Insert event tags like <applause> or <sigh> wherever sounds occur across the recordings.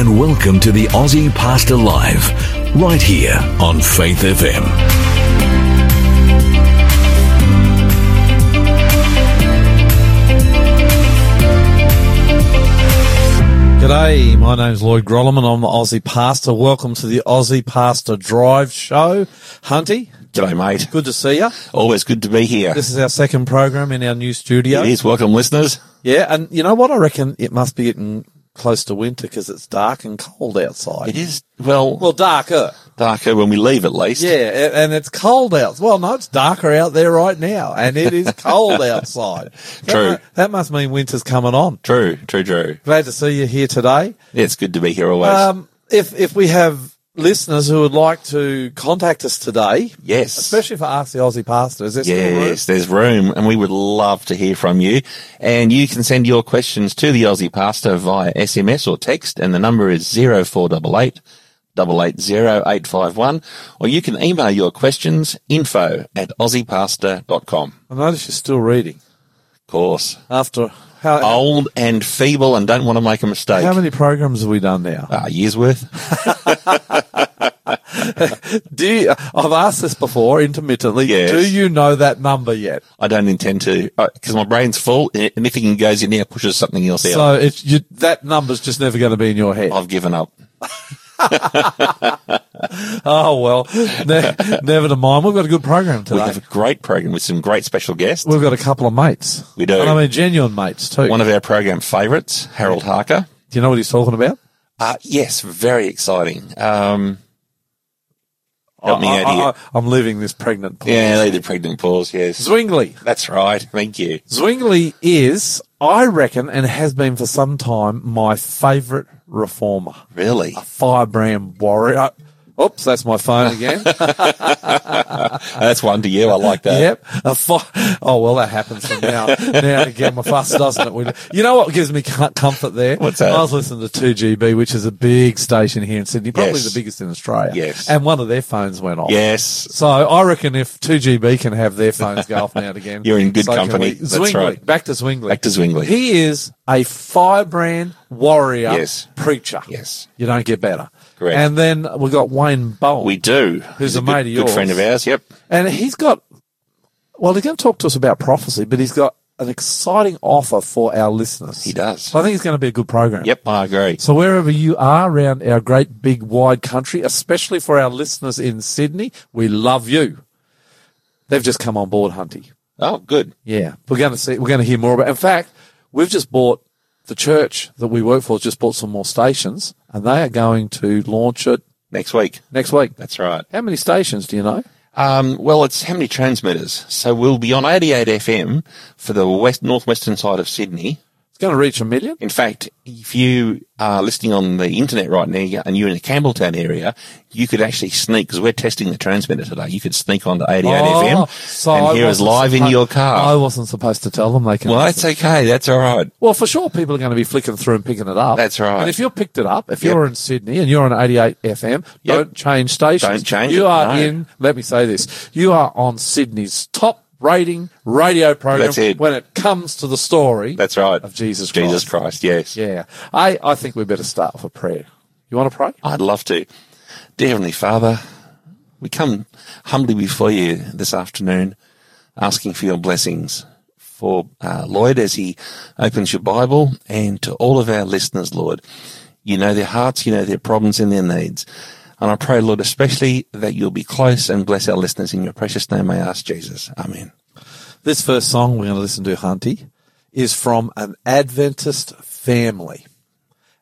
and welcome to the Aussie Pastor Live, right here on Faith FM. G'day, my name's Lloyd Grolimund. I'm the Aussie Pastor. Welcome to the Aussie Pastor Drive Show. Hunty, G'day, mate. good to see you. Always good to be here. This is our second program in our new studio. It is. Welcome, listeners. Yeah, and you know what? I reckon it must be getting close to winter because it's dark and cold outside. It is, well, Well, darker. darker when we leave at least. Yeah, and it's cold out. Well, no, it's darker out there right now, and it is cold <laughs> outside. True. mu- That must mean winter's coming on. True, true, true. Glad to see you here today. Yeah, it's good to be here always. Um, if if we have listeners who would like to contact us today, yes. especially for Ask the Aussie Pastor, is there? Yes, there's room and we would love to hear from you. And you can send your questions to the Aussie Pastor via SMS or text and the number is 0488 880 or you can email your questions info at aussiepastor.com. I notice you're still reading Of course. after how Old and feeble and don't want to make a mistake. how many programs have we done now? Ah, years worth. <laughs> Do you, I've asked this before intermittently. Yes. Do you know that number yet? I don't intend to because my brain's full. and Anything goes in there pushes something else out. So if you that number's just never going to be in your head. I've given up. <laughs> <laughs> Oh well, ne- never to mind. We've got a good program today. We have a great program with some great special guests. We've got a couple of mates. We do. And I mean genuine mates too. One of our program favourites, Harold Harker. Do you know what he's talking about? Uh, yes, very exciting. Um, help me I, out here. am living this pregnant pause. yeah, they did pregnant pause. Yes, Zwingli. that's right. Thank you. Zwingli is, I reckon, and has been for some time, my favourite reformer. Really, A firebrand warrior. Oops, that's my phone <laughs> again. that's one to you. I like that. yep. Fi- oh, well, that happens from now, now again My us, doesn't it? We- You know what gives me comfort there? What's that? I was listening to 2GB, which is a big station here in Sydney, probably Yes. the biggest in Australia. Yes. And one of their phones went off. Yes, So I reckon if 2GB can have their phones go off now and again, <laughs> You're in good so company. Zwingli, right. back to Zwingli. Back to Zwingli. He is a firebrand warrior Yes. preacher. Yes. You don't get better. Correct. And then we've got Wayne Boehm. we do. Who's He's a good, mate of yours. good friend of ours. Yep. and he's got, well, he's going to talk to us about prophecy, but he's got an exciting offer for our listeners. He does. So I think it's going to be a good program. Yep, I agree. So wherever you are around our great big wide country, especially for our listeners in Sydney, we love you. They've just come on board, Hunty. Oh, good. Yeah, we're going to see. We're going to hear more about. In fact, we've just bought the church that we work for. has Just bought some more stations, and they are going to launch it Next week. next week. That's right. How many stations do you know? Um, well, it's how many transmitters? So we'll be on 88 FM for the west northwestern side of Sydney. Going to reach a million. In fact, if you are listening on the internet right now and you're in the Campbelltown area, you could actually sneak because we're testing the transmitter today. You could sneak onto 88 FM so and I hear us live in your car. I wasn't supposed to tell them they can. well, listen. that's okay. That's all right. Well, for sure, people are going to be flicking through and picking it up. That's right. And if you've picked it up, if Yep. you're in Sydney and you're on 88 FM, Yep. don't change stations. Don't change You it, are no. in, let me say this, you are on Sydney's top rating radio program That's it. when it comes to the story That's right. of Jesus Christ. Jesus Christ. Yes. Yeah. I, I think we better start with a prayer. You want to pray? I'd love to. Dear Heavenly Father, we come humbly before you this afternoon, asking for your blessings for uh, Lloyd as he opens your Bible and to all of our listeners, Lord. You know their hearts, you know their problems and their needs. And I pray, Lord, especially that you'll be close and bless our listeners in your precious name, I ask Jesus. Amen. This first song we're going to listen to, Hunty, is from an Adventist family.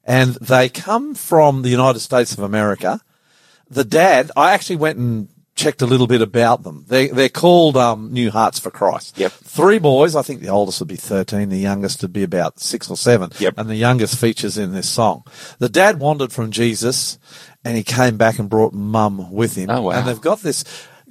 And they come from the United States of America. The dad, I actually went and checked a little bit about them. They, they're called um, New Hearts for Christ. Yep. Three boys. I think the oldest would be 13, the youngest would be about six or seven. Yep. And the youngest features in this song. The dad wandered from Jesus and he came back and brought mum with him. Oh, wow. And they've got this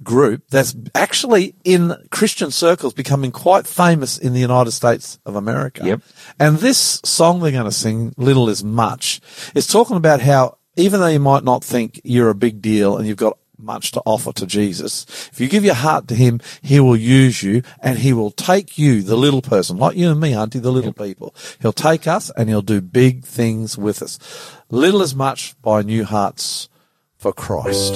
group that's actually in Christian circles becoming quite famous in the United States of America. Yep. And this song they're going to sing, Little is Much, is talking about how even though you might not think you're a big deal and you've got much to offer to Jesus. If you give your heart to him, he will use you and he will take you, the little person, like you and me, Hunty, the little people. He'll take us and he'll do big things with us. Little as much by new hearts for Christ.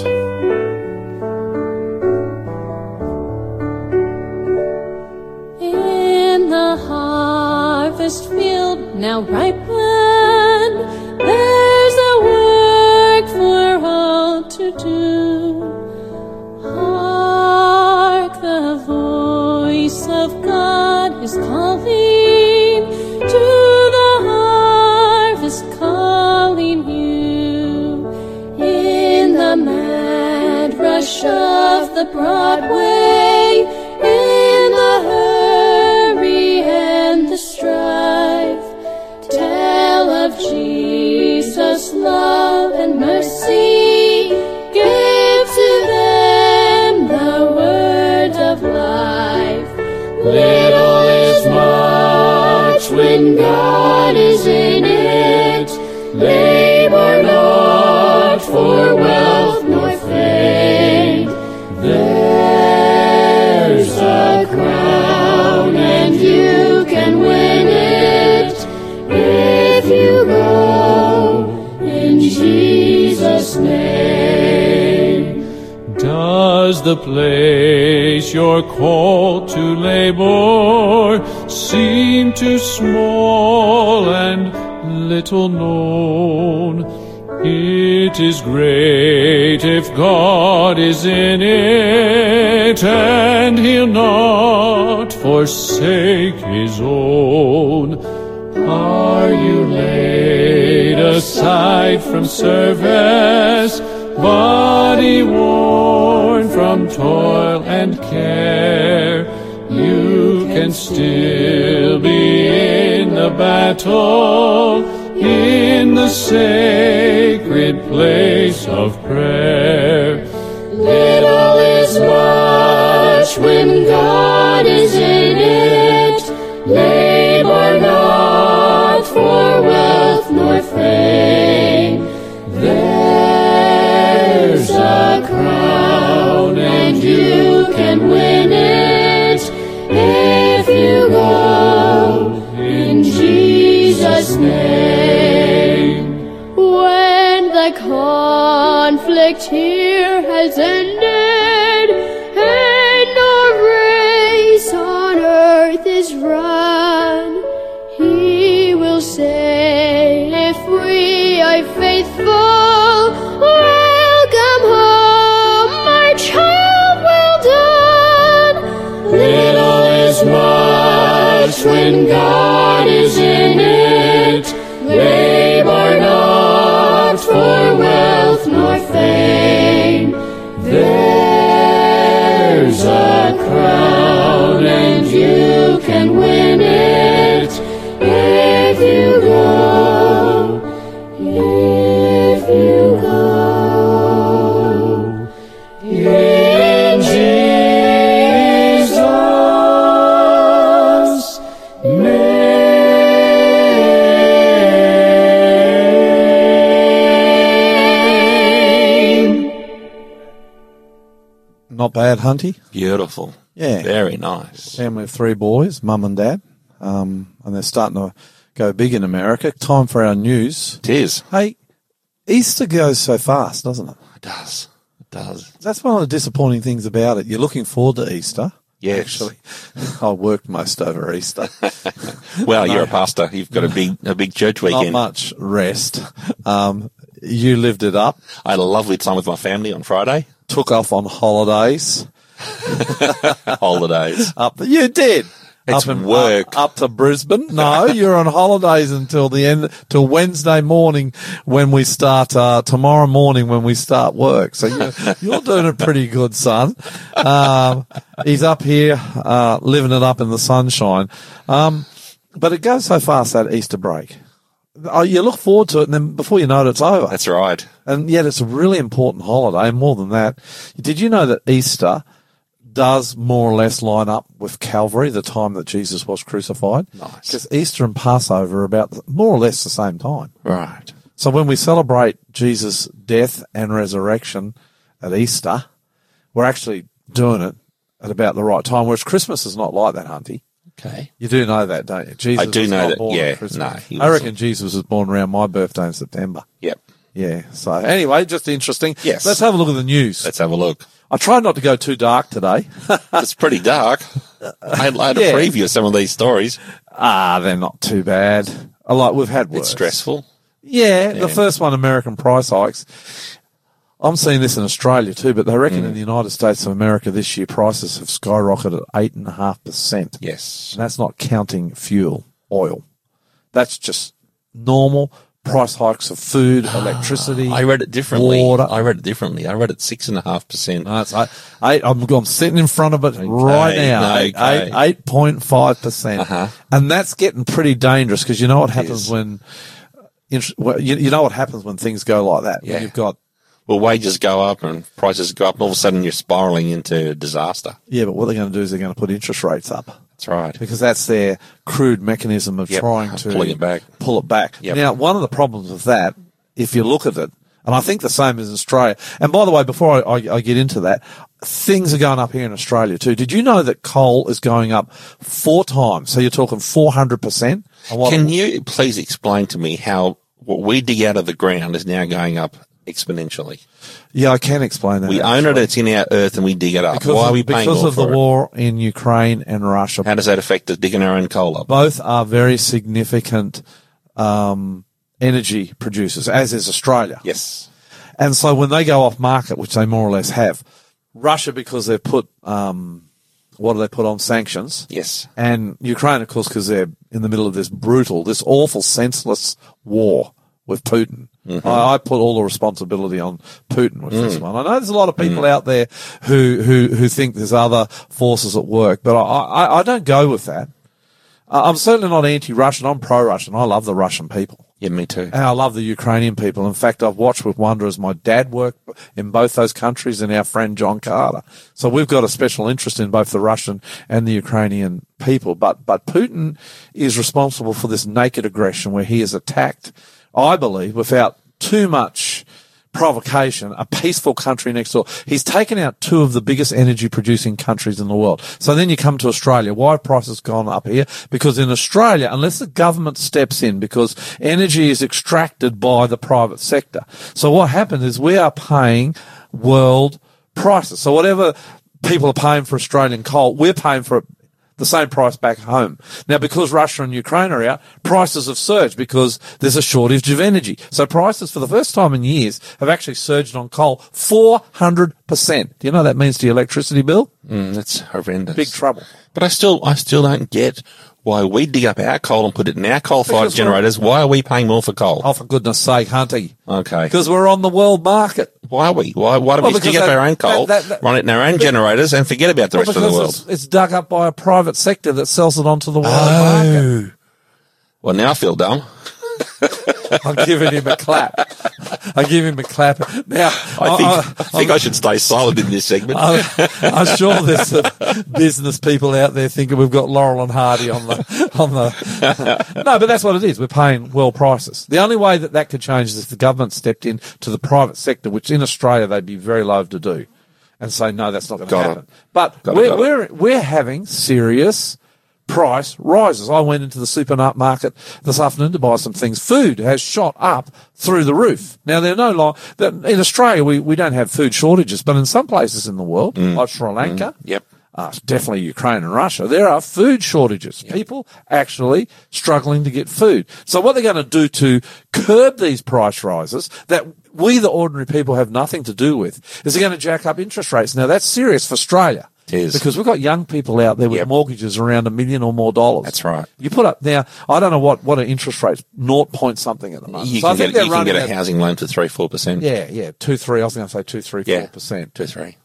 In the harvest field now ripen, do. Hark, the voice of God is calling to the harvest, calling you. In the mad rush of the Broadway, in the hurry and the strife, tell of Jesus' love and mercy. When God is in it. Labor not for wealth nor fame. There's a crown and you can win it if you go in Jesus' name. Does the place you're called to labor seem too small and little known? It is great if God is in it, and He'll not forsake His own. Are you laid aside from service, body worn from toil and care? You can still be in the battle, in the sacred place of prayer. Little is much when God is in it. Labor not for wealth nor fame. There's a crown and you can win it Name. When the conflict here has ended and our race on earth is run, He will say, if we are faithful, welcome home, my child. Little is much when God can win it if you go. If you go. In Jesus' name. Not bad, Hunty. Beautiful. Yeah. Very nice. Family of three boys, mum and dad. Um, and they're starting to go big in America. Time for our news. It is. Hey, Easter goes so fast, doesn't it? It does. It does. That's one of the disappointing things about it. You're looking forward to Easter. Yes. Actually, <laughs> I worked most over Easter. <laughs> Well, you're a pastor. You've got a big, a big church weekend. Not much rest. Um, you lived it up. I had a lovely time with my family on Friday. Took off on holidays. <laughs> <laughs> Holidays. Up the, you did. It's up work. Up, up to Brisbane. No, <laughs> you're on holidays until the end, till Wednesday morning when we start, uh, tomorrow morning when we start work. So you're, you're doing it pretty good, son. Um, he's up here, uh, living it up in the sunshine. Um, but it goes so fast that Easter break. Oh, you look forward to it and then before you know it, it's over. That's right. And yet it's a really important holiday. And more than that, did you know that Easter does more or less line up with Calvary, the time that Jesus was crucified? Nice. Because Easter and Passover are about more or less the same time. Right. So when we celebrate Jesus' death and resurrection, at Easter, we're actually doing it at about the right time. Whereas Christmas is not like that, Hunty. Okay. You do know that, don't you? Jesus I do was know not that, born at yeah, Christmas. no, I wasn't. reckon Jesus was born around my birthday in September. Yep. Yeah. So anyway, just interesting. Yes. Let's have a look at the news. Let's have a look. I tried not to go too dark today. <laughs> It's pretty dark. I had, had Yeah. a preview of some of these stories. ah, they're not too bad. I like we've had worse. It's stressful. Yeah, Yeah. the first one, American price hikes. I'm seeing this in Australia too, but they reckon Mm. in the United States of America this year prices have skyrocketed eight and a half percent. Yes. And that's not counting fuel, oil. That's just normal price hikes of food, electricity. <sighs> I read it differently. Water. I read it differently. I read it six and a half percent. No, eight, eight, I'm, sitting in front of it right now. Eight, okay. eight, point five percent, Uh-huh. and that's getting pretty dangerous because you know what happens when, you, you know what happens when things go like that. Yeah. you've got Well, wages go up and prices go up, and all of a sudden you're spiraling into disaster. yeah, but what they're going to do is they're going to put interest rates up That's right. because that's their crude mechanism of Yep, trying to pull it back. Pull it back. Yep. Now, one of the problems with that, if you look at it, and I think the same as Australia. And by the way, before I, I, I get into that, things are going up here in Australia too. Did you know that coal is going up four times? So you're talking 400%? Can you please explain to me how what we dig out of the ground is now going up exponentially? yeah, I can explain that. We own it, it's in our earth, and we dig it up. because Why of, are we paying because of the it? war in Ukraine and Russia. How does that affect us digging our own coal up? both are very significant um, energy producers, as is Australia. Yes. And so when they go off market, which they more or less have, Russia because they've put um, what do they put on sanctions? Yes. And Ukraine, of course, because they're in the middle of this brutal, this awful, senseless war with Putin. Mm-hmm. I, I put all the responsibility on Putin with Mm. this one. I know there's a lot of people out there who, who, who think there's other forces at work, but I, I, I don't go with that. I'm certainly not anti-Russian. I'm pro-Russian. I love the Russian people. Yeah, me too. And I love the Ukrainian people. In fact, I've watched with wonder as my dad worked in both those countries and our friend John Carter. So we've got a special interest in both the Russian and the Ukrainian people. But, but Putin is responsible for this naked aggression where he has attacked, I believe, without too much provocation, a peaceful country next door. He's taken out two of the biggest energy producing countries in the world. So then you come to Australia. Why have prices gone up here? Because in Australia, unless the government steps in, because energy is extracted by the private sector. So what happens is we are paying world prices. So whatever people are paying for Australian coal, we're paying for it the same price back home. Now, because Russia and Ukraine are out, prices have surged because there's a shortage of energy. So prices for the first time in years have actually surged on coal 400%. Do you know what that means to your electricity bill? Mm, that's horrendous. Big trouble. But I still, I still don't get why we dig up our coal and put it in our coal-fired generators. Why are we paying more for coal? Oh, for goodness sake, Hunty. Okay. Because we're on the world market. Why are we? Why, why don't Well, we dig up our own coal, that- that- run it in our own generators, and forget about the Well, rest of the world? it's, it's dug up by a private sector that sells it onto the world oh. market. Well, now I feel dumb. <laughs> I'm giving him a clap. I give him a clap. Now, I think, I, think I should stay silent in this segment. I'm, I'm sure there's some business people out there thinking we've got Laurel and Hardy on the on the. No, but that's what it is. We're paying well prices. The only way that that could change is if the government stepped in to the private sector, which in Australia they'd be very loath to do, and say no, that's not going to Got it. happen. But Got we're it. we're we're having serious price rises. I went into the supermarket this afternoon to buy some things. Food has shot up through the roof. Now they're no longer in Australia. We, we don't have food shortages, but in some places in the world, Mm. like Sri Lanka, Yep. uh, definitely Ukraine and Russia, there are food shortages. People actually struggling to get food. So what they're going to do to curb these price rises that we, the ordinary people, have nothing to do with, is they're going to jack up interest rates. Now that's serious for Australia. Is. Because we've got young people out there with Yep. mortgages around a million or more dollars. That's right. You put up now, I don't know what, what an interest rate's, naught point something at the moment. You So I can, think get, they're you can get a at- housing loan for three, four percent. Yeah, yeah, two, three. I was going to say two, three, four Yeah. percent. two, three.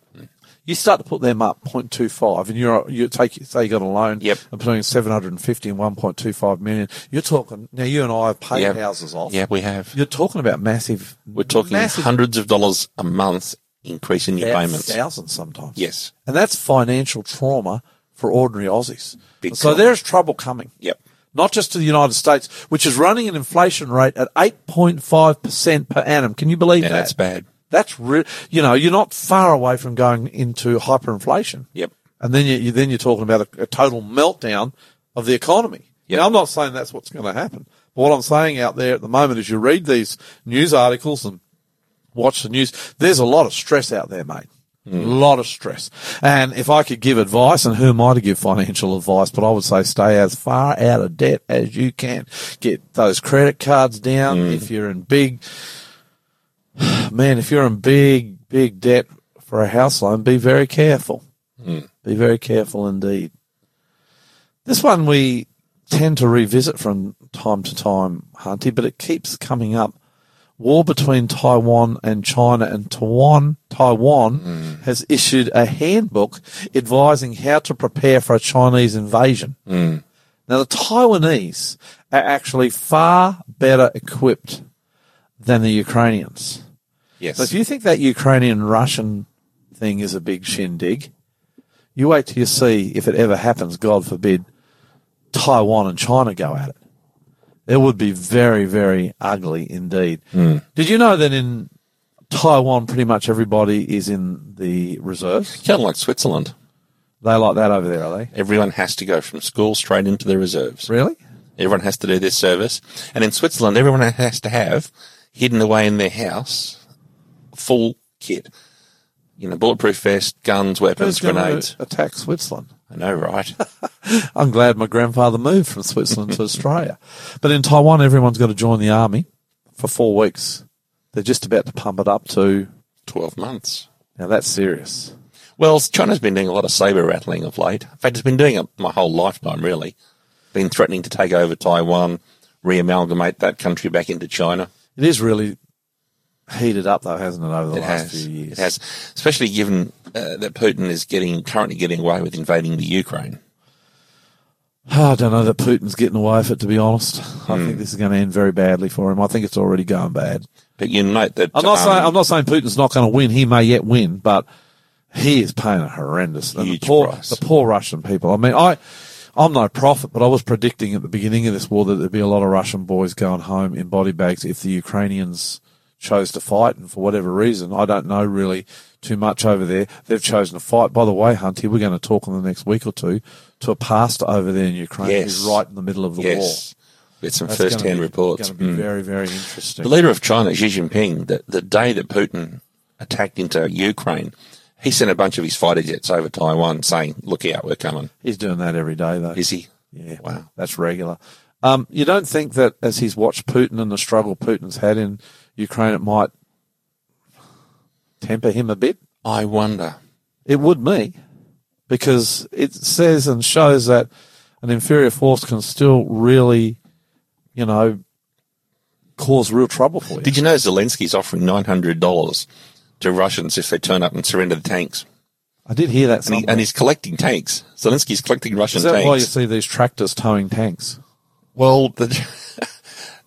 You start to put them up 0.25 and you're, you take, say you got a loan Yep. of between 750 and 1.25 million. You're talking, now you and I have paid Yeah. houses off. Yeah, we have. You're talking about massive. We're talking massive hundreds of dollars a month increase in your payments. Thousands sometimes. Yes. And that's financial trauma for ordinary Aussies. Big so trauma. there's trouble coming. Yep. Not just to the United States, which is running an inflation rate at 8.5% per annum. Can you believe Yeah, that? that's bad. That's re- you know, you're not far away from going into hyperinflation. Yep. And then you, you then you're talking about a, a total meltdown of the economy. Yep. Now, I'm not saying that's what's going to happen. But what I'm saying out there at the moment is you read these news articles and watch the news. There's a lot of stress out there, mate. A lot of stress. And if I could give advice, and who am I to give financial advice, but I would say stay as far out of debt as you can. Get those credit cards down. Hmm. If you're in big, man, if you're in big, big debt for a house loan, be very careful. Hmm. Be very careful indeed. This one we tend to revisit from time to time, Hunty, but it keeps coming up. War between Taiwan and China and Taiwan, Taiwan hmm. has issued a handbook advising how to prepare for a Chinese invasion. Hmm. Now the Taiwanese are actually far better equipped than the Ukrainians. Yes. So if you think that Ukrainian Russian thing is a big shindig, you wait till you see if it ever happens, God forbid, Taiwan and China go at it. It would be very, very ugly indeed. Hmm. Did you know that in Taiwan, pretty much everybody is in the reserves? kind of like Switzerland. They like that over there, are they? Everyone has to go from school straight into the reserves. Really? Everyone has to do their service. And in Switzerland, everyone has to have hidden away in their house full kit. You know, bulletproof vest, guns, weapons, grenades. attack Switzerland? I know, right? <laughs> I'm glad my grandfather moved from Switzerland to Australia. But in Taiwan, everyone's got to join the army for four weeks. They're just about to pump it up to, 12 months. now that's serious. Well, China's been doing a lot of saber rattling of late. In fact, it's been doing it my whole lifetime, really. Been threatening to take over Taiwan, re-amalgamate that country back into China. It is really heated up though, hasn't it, over the It last has. few years? It has, especially given uh, that Putin is getting currently getting away with invading the Ukraine. <sighs> I don't know that Putin's getting away with it, to be honest. I Hmm. think this is going to end very badly for him. I think it's already going bad. But you note that I'm not um, saying I'm not saying Putin's not going to win. He may yet win, but he is paying a horrendous and the poor price. the poor Russian people. I mean, I I'm no prophet, but I was predicting at the beginning of this war that there'd be a lot of Russian boys going home in body bags if the Ukrainians chose to fight, and for whatever reason, I don't know really too much over there. They've chosen to fight. By the way, Hunty, we're going to talk in the next week or two to a pastor over there in Ukraine Yes. who's right in the middle of the war. yes, get some That's first-hand be- reports. Going to be Mm. very, very interesting. The leader of China, Xi Jinping, the, the day that Putin attacked into Ukraine, he sent a bunch of his fighter jets over Taiwan saying, look out, we're coming. He's doing that every day, though. Is he? Yeah, Wow. that's regular. Um, you don't think that as he's watched Putin and the struggle Putin's had in Ukraine, it might temper him a bit? I wonder. It would me, because it says and shows that an inferior force can still really, you know, cause real trouble for you. Did you know Zelensky's offering $900 to Russians if they turn up and surrender the tanks? I did hear that. And, he, and he's collecting tanks. Zelensky's collecting Russian Is that tanks. why you see these tractors towing tanks? Well, the <laughs>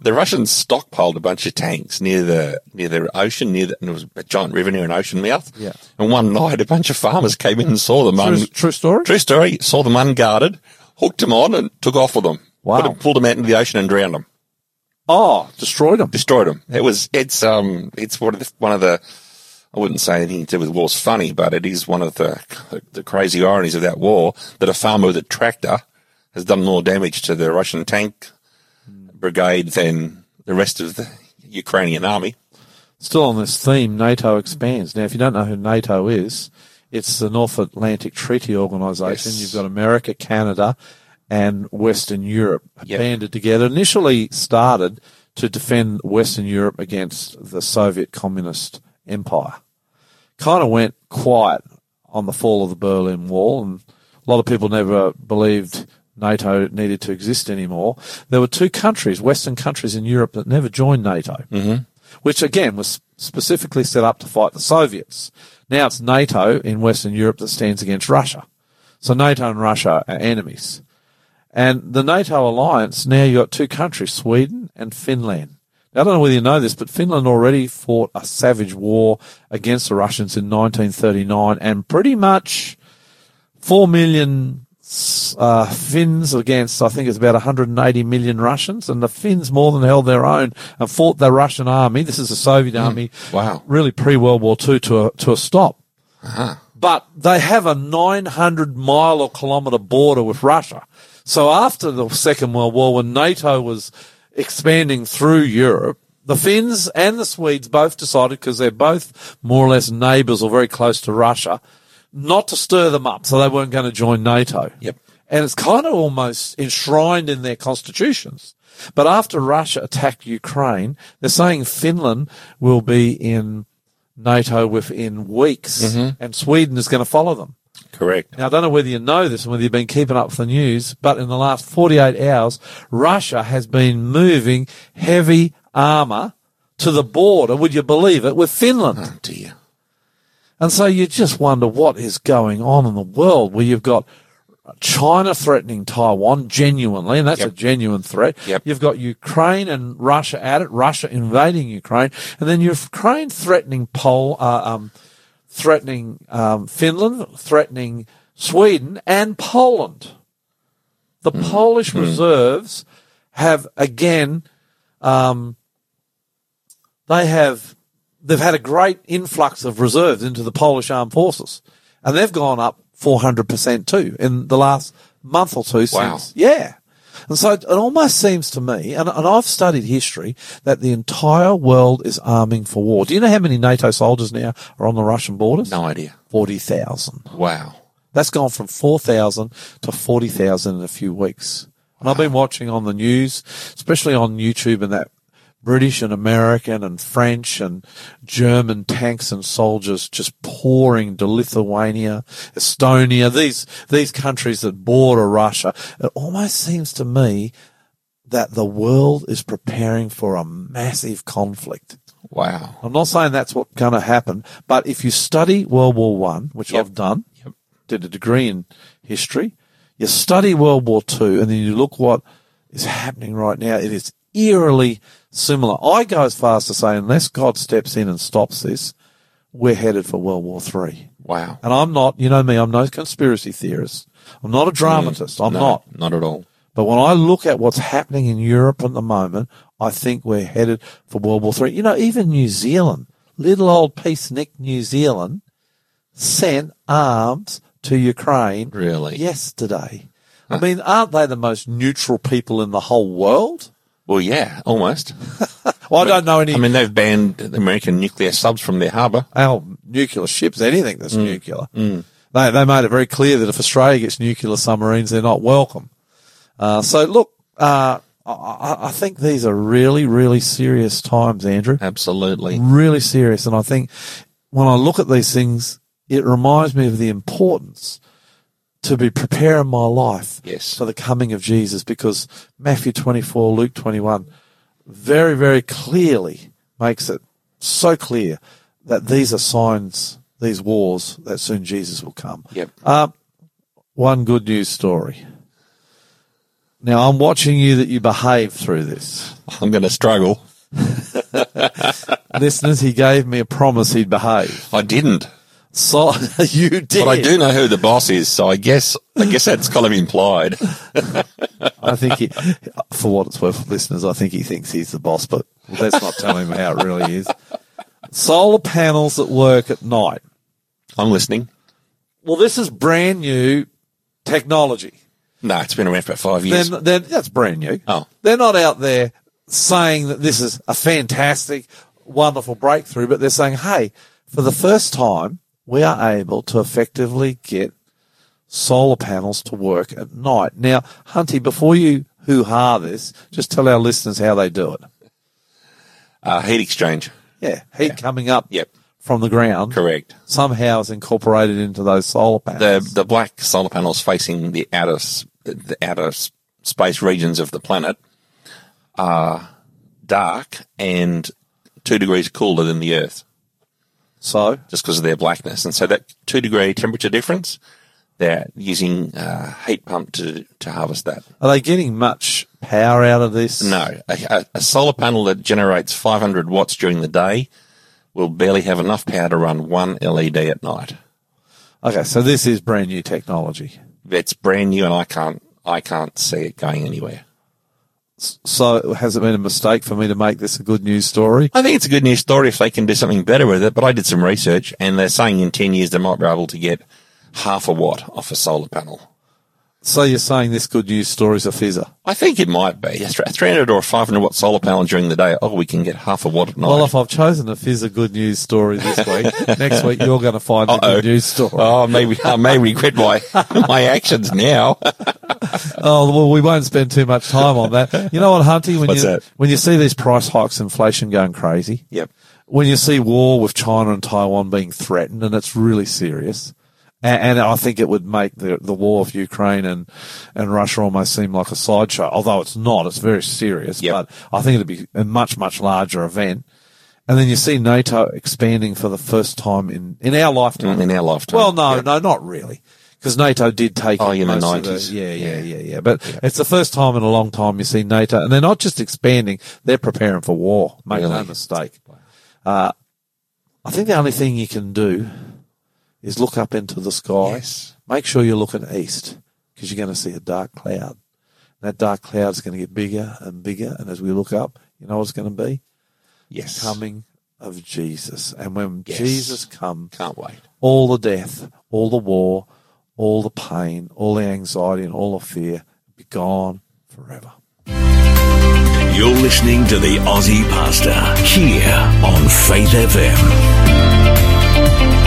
the Russians stockpiled a bunch of tanks near the near the ocean, near the, and there was a giant river near an ocean mouth. Yeah. And one night, a bunch of farmers came in and saw them. True, Un- true story. true story. Saw them unguarded, hooked them on, and took off with them. Wow. Them, pulled them out into the ocean and drowned them. Oh, destroyed them. Destroyed them. It was. It's um. It's one of the, one of the. I wouldn't say anything to do with war's funny, but it is one of the, the the crazy ironies of that war that a farmer with a tractor has done more damage to the Russian tank brigade than the rest of the Ukrainian army. Still on this theme, NATO expands. Now, if you don't know who NATO is, it's the North Atlantic Treaty Organization. Yes. You've got America, Canada, and Western Europe Yep. banded together. Initially started to defend Western Europe against the Soviet Communist Empire. Kind of went quiet on the fall of the Berlin Wall, and a lot of people never believed NATO needed to exist anymore. There were two countries, Western countries in Europe, that never joined NATO mm-hmm. which again was specifically set up to fight the Soviets. Now it's NATO in Western Europe that stands against Russia. So NATO and Russia are enemies. And the NATO alliance, now you've got two countries, Sweden and Finland. Now, I don't know whether you know this, but Finland already fought a savage war against the Russians in 1939 and pretty much four million s- uh, Finns against, I think it's about 180 million Russians, and the Finns more than held their own and fought the Russian army. This is the Soviet army. Wow. Really pre World War II to a, to a stop. But they have a 900 mile or kilometre border with Russia. So after the Second World War, when NATO was expanding through Europe, the Finns and the Swedes both decided, because they're both more or less neighbours or very close to Russia, not to stir them up. So they weren't going to join NATO. Yep. And it's kind of almost enshrined in their constitutions. But after Russia attacked Ukraine, they're saying Finland will be in NATO within weeks mm-hmm. and Sweden is going to follow them. Correct. Now, I don't know whether you know this and whether you've been keeping up with the news, but in the last 48 hours, Russia has been moving heavy armour to the border, would you believe it, with Finland. Oh dear. And so you just wonder what is going on in the world where you've got China threatening Taiwan genuinely, and that's a genuine threat. Yep. You've got Ukraine and Russia at it, Russia invading Ukraine, and then Ukraine threatening Pol, uh, um, threatening um, Finland, threatening Sweden and Poland. The Polish reserves have again, um, they have they've had a great influx of reserves into the Polish armed forces, and they've gone up 400% too in the last month or two Wow. since. Yeah. And so it almost seems to me, and, and I've studied history, that the entire world is arming for war. Do you know how many NATO soldiers now are on the Russian borders? No idea. 40,000. Wow. That's gone from 4,000 to 40,000 in a few weeks. And I've been watching on the news, especially on YouTube and that British and American and French and German tanks and soldiers just pouring to Lithuania, Estonia, these, these countries that border Russia. It almost seems to me that the world is preparing for a massive conflict. Wow. I'm not saying that's what's going to happen, but if you study World War One, which Yep. I've done, Yep. did a degree in history, you study World War Two, and then you look what is happening right now. It is eerily similar. I go as far as to say, unless God steps in and stops this, we're headed for World War Three. Wow. And I'm not, you know me, I'm no conspiracy theorist. I'm not a dramatist. I'm no, not. Not at all. But when I look at what's happening in Europe at the moment, I think we're headed for World War Three. You know, even New Zealand, little old peacenik New Zealand, sent arms to Ukraine Really? yesterday. I mean, aren't they the most neutral people in the whole world? Well, yeah, almost. <laughs> Well, I don't know any I mean, they've banned the American nuclear subs from their harbour. our nuclear ships, anything that's nuclear. They, they made it very clear that if Australia gets nuclear submarines, they're not welcome. Uh, so look, uh, I, I I think these are really, really serious times, Andrew. Absolutely. Really serious. And I think when I look at these things, it reminds me of the importance to be preparing my life Yes. for the coming of Jesus because Matthew 24, Luke 21 very, very clearly makes it so clear that these are signs, these wars, that soon Jesus will come. Yep. Uh, one good news story. Now, I'm watching you that you behave through this. I'm going to struggle. <laughs> Listeners, he gave me a promise he'd behave. I didn't, So <laughs> you did. but I do know who the boss is, so I guess I guess that's kind of implied. I think he, for what it's worth, listeners, I think he thinks he's the boss, but let's not tell him how it really is. Solar panels that work at night. I'm listening. Well, this is brand new technology. No, it's been around for five years. Then, then that's brand new. Oh. They're not out there saying that this is a fantastic, wonderful breakthrough, but they're saying, hey, for the first time, we are able to effectively get solar panels to work at night. Now, Hunty, before you hoo-ha this, just tell our listeners how they do it. uh, heat exchange. Yeah, heat coming up Yep. from the ground Correct. somehow is incorporated into those solar panels. the black solar panels facing the outer the outer space regions of the planet are dark and two degrees cooler than the Earth, so, just because of their blackness. And so that two degree temperature difference, they're using uh, heat pump to to harvest that. are they getting much power out of this? No, a, a, a solar panel that generates 500 watts during the day will barely have enough power to run one LED at night. Okay, so this is brand new technology. It's brand new, and I can't I can't see it going anywhere. So has it been a mistake for me to make this a good news story? I think it's a good news story if they can do something better with it. But I did some research, and they're saying in ten years they might be able to get half a watt off a solar panel. So you're saying this good news story is a fizzer? I think it might be a 300 or 500 watt solar panel during the day. Oh, we can get half a watt at night. Well, if I've chosen a fizzer good news story this <laughs> week, next week you're going to find Uh-oh. good news story. oh, maybe I may regret my <laughs> my actions now. <laughs> Oh well, we won't spend too much time on that. You know what, Hunty? When What's you that? when you see these price hikes, inflation going crazy, yep. when you see war with China and Taiwan being threatened, and it's really serious. And, and I think it would make the the war of Ukraine and and Russia almost seem like a sideshow, although it's not. It's very serious, Yep. but I think it'd be a much much larger event. And then you see NATO expanding for the first time in in our lifetime. In our lifetime. Well, no, Yeah. no, not really. Because NATO did take Oh, in the 90s. yeah, yeah, Yeah. yeah, yeah. But it's the first time in a long time you see NATO, and they're not just expanding; they're preparing for war. Make no mistake. Uh, I think the only thing you can do is look up into the sky. Yes. Make sure you're looking east because you're going to see a dark cloud. That dark cloud is going to get bigger and bigger, and as we look up, you know what it's going to be? Yes. Coming of Jesus. And when Yes. Jesus comes, Can't wait. all the death, all the war, all the pain, all the anxiety, and all the fear be gone forever. You're listening to the Aussie Pastor here on Faith FM.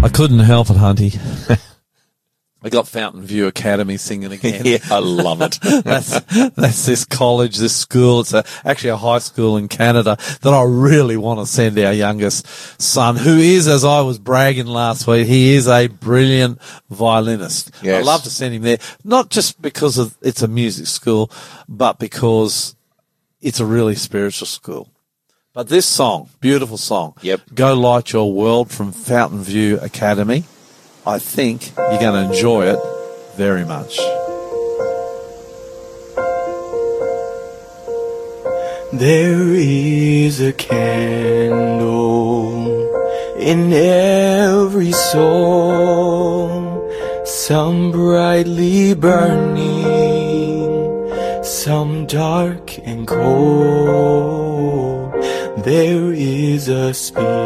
I couldn't help it, Hunty. <laughs> I got Fountain View Academy singing again. <laughs> Yeah, I love it. <laughs> that's that's this college, this school. It's a, actually a high school in Canada that I really want to send our youngest son, who is, as I was bragging last week, he is a brilliant violinist. I love to send him there, not just because of it's a music school, but because it's a really spiritual school. But this song, beautiful song, Yep. "Go Light Your World" from Fountain View Academy. I think you're going to enjoy it very much. There is a candle in every soul, some brightly burning, some dark and cold. There is a spirit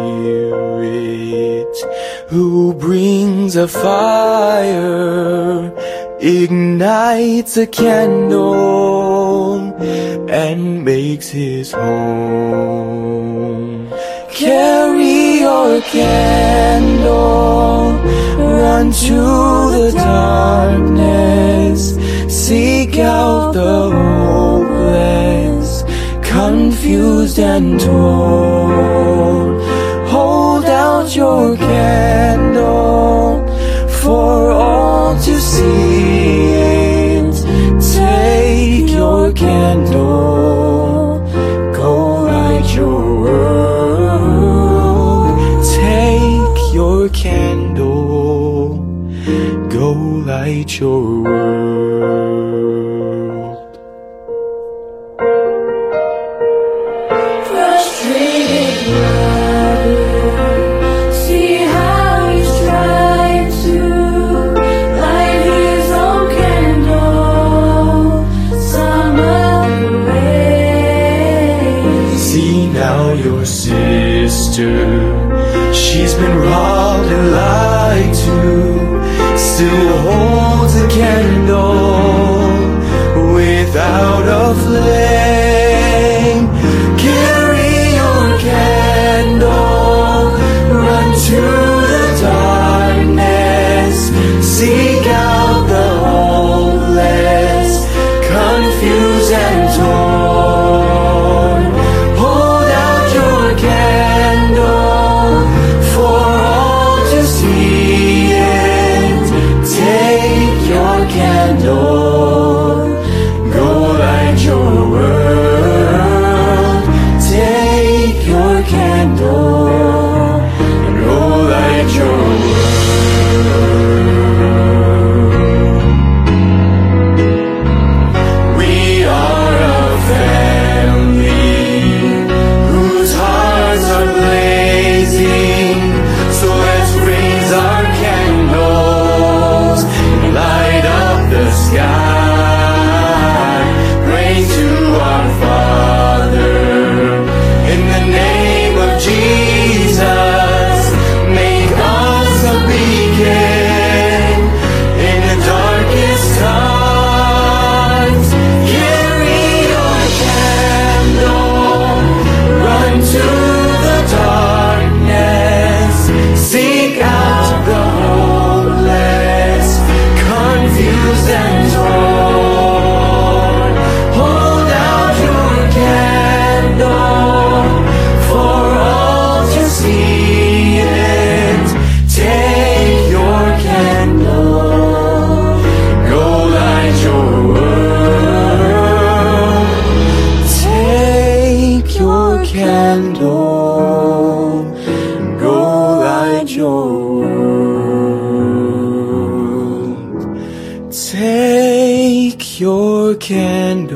who brings a fire, ignites a candle, and makes his home. Carry your candle, run to the darkness, seek out the hopeless, confused and torn. Hold out your candle for all to see. Take your candle, go light your world. Take your candle, go light your world. Now your sister, she's been robbed and lied to, still holds a candle without a flame. Your candle.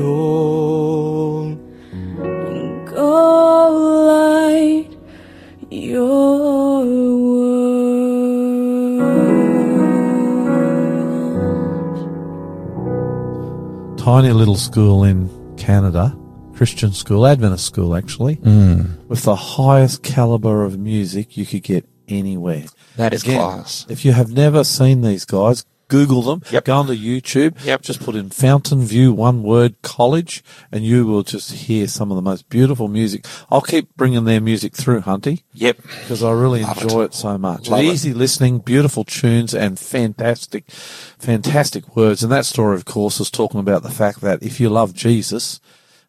Go light your world. Tiny little school in Canada, Christian school, Adventist school actually, mm. with the highest caliber of music you could get anywhere. That is class. If you have never seen these guys, Google them. Yep. Go onto YouTube. Yep. Just put in Fountain View one word college, and you will just hear some of the most beautiful music. I'll keep bringing their music through, Hunty, Yep. because I really Love enjoy it. it. so much. Love it. Easy listening, beautiful tunes, and fantastic, fantastic words. And that story, of course, is talking about the fact that if you love Jesus,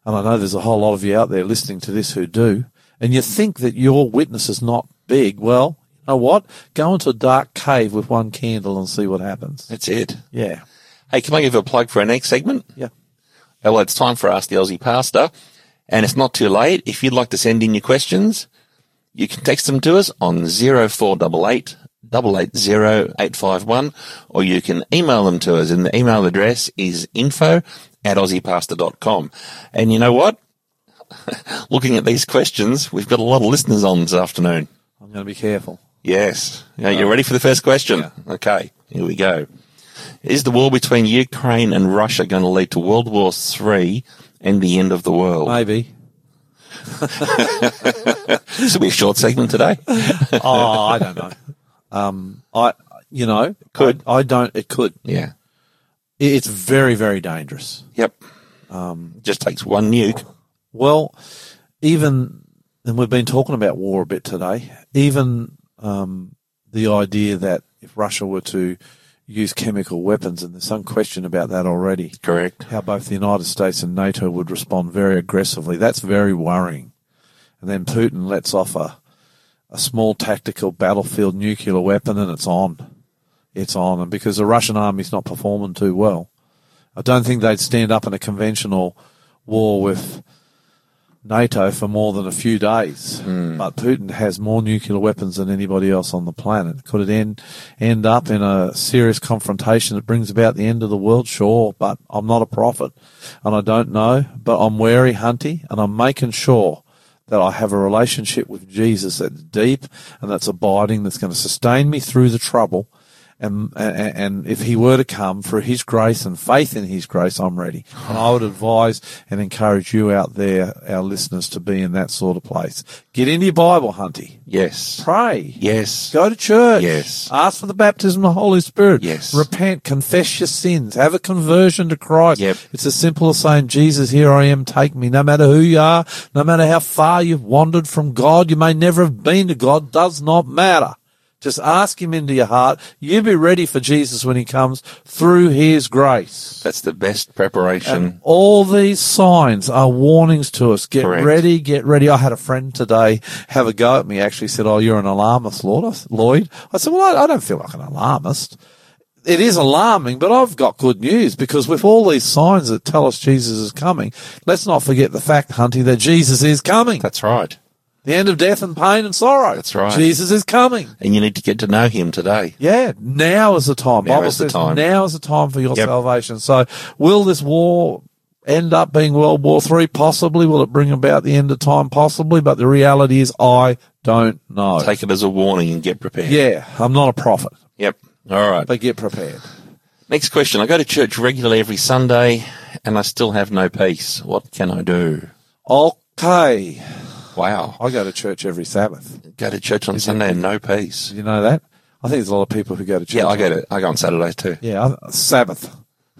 and I know there's a whole lot of you out there listening to this who do, and you think that your witness is not big, well, know what? Go into a dark cave with one candle and see what happens. That's it. Yeah. Hey, can I give a plug for our next segment? Yeah. Well, it's time for Ask the Aussie Pastor. And it's not too late. If you'd like to send in your questions, you can text them to us on 0488 880 851, or you can email them to us. And the email address is info at aussiepastor.com. And you know what? Looking at these questions, we've got a lot of listeners on this afternoon. I'm going to be careful. Yes. Are you ready for the first question? Okay, here we go. Is the war between Ukraine and Russia going to lead to World War III and the end of the world? Maybe. <laughs> This will be a short segment today. oh, I don't know. Um, I, you know, Could. I, I don't. It could. Yeah. It- It's very, very dangerous. Yep. Um, Just takes one nuke. Well, even, and we've been talking about war a bit today, even um, the idea that if Russia were to use chemical weapons, and there's some question about that already, Correct. how both the United States and NATO would respond very aggressively, that's very worrying. And then Putin lets off a, a small tactical battlefield nuclear weapon and it's on. It's on. And because the Russian army's not performing too well, I don't think they'd stand up in a conventional war with NATO for more than a few days. Hmm. But Putin has more nuclear weapons than anybody else on the planet. Could it end end up in a serious confrontation that brings about the end of the world? Sure, but I'm not a prophet, and I don't know. But I'm wary, Hunty, and I'm making sure that I have a relationship with Jesus that's deep and that's abiding, that's going to sustain me through the trouble. And, and, and if he were to come for his grace and faith in his grace, I'm ready. And I would advise and encourage you out there, our listeners, to be in that sort of place. Get into your Bible, Hunty. Yes. Pray. Yes. Go to church. Yes. Ask for the baptism of the Holy Spirit. Yes. Repent, confess your sins, have a conversion to Christ. Yep. It's as simple as saying, Jesus, here I am, take me. No matter who you are, no matter how far you've wandered from God, you may never have been to God, does not matter. Just ask him into your heart. You be ready for Jesus when he comes through his grace. That's the best preparation. And all these signs are warnings to us. Get Correct. ready, get ready. I had a friend today have a go at me. Actually said, "Oh, you're an alarmist, Lord." Lloyd. I said, "Well, I, I don't feel like an alarmist. It is alarming, but I've got good news because with all these signs that tell us Jesus is coming, let's not forget the fact, Hunty, that Jesus is coming. That's right. The end of death and pain and sorrow. That's right. Jesus is coming. And you need to get to know him today. Yeah, now is the time. Now Bible is the says time. now is the time for your Yep. salvation. So, will this war end up being World War Three? Possibly. Will it bring about the end of time? Possibly. But the reality is, I don't know. Take it as a warning and get prepared. yeah, I'm not a prophet, Yep. All right. but get prepared. Next question. I go to church regularly every Sunday and I still have no peace. What can I do? Okay, Wow. I go to church every Sabbath. Go to church on Sunday and no peace. You know that? I think there's a lot of people who go to church. Yeah, I go to, I go on Saturdays too. Yeah, I- Sabbath. <laughs>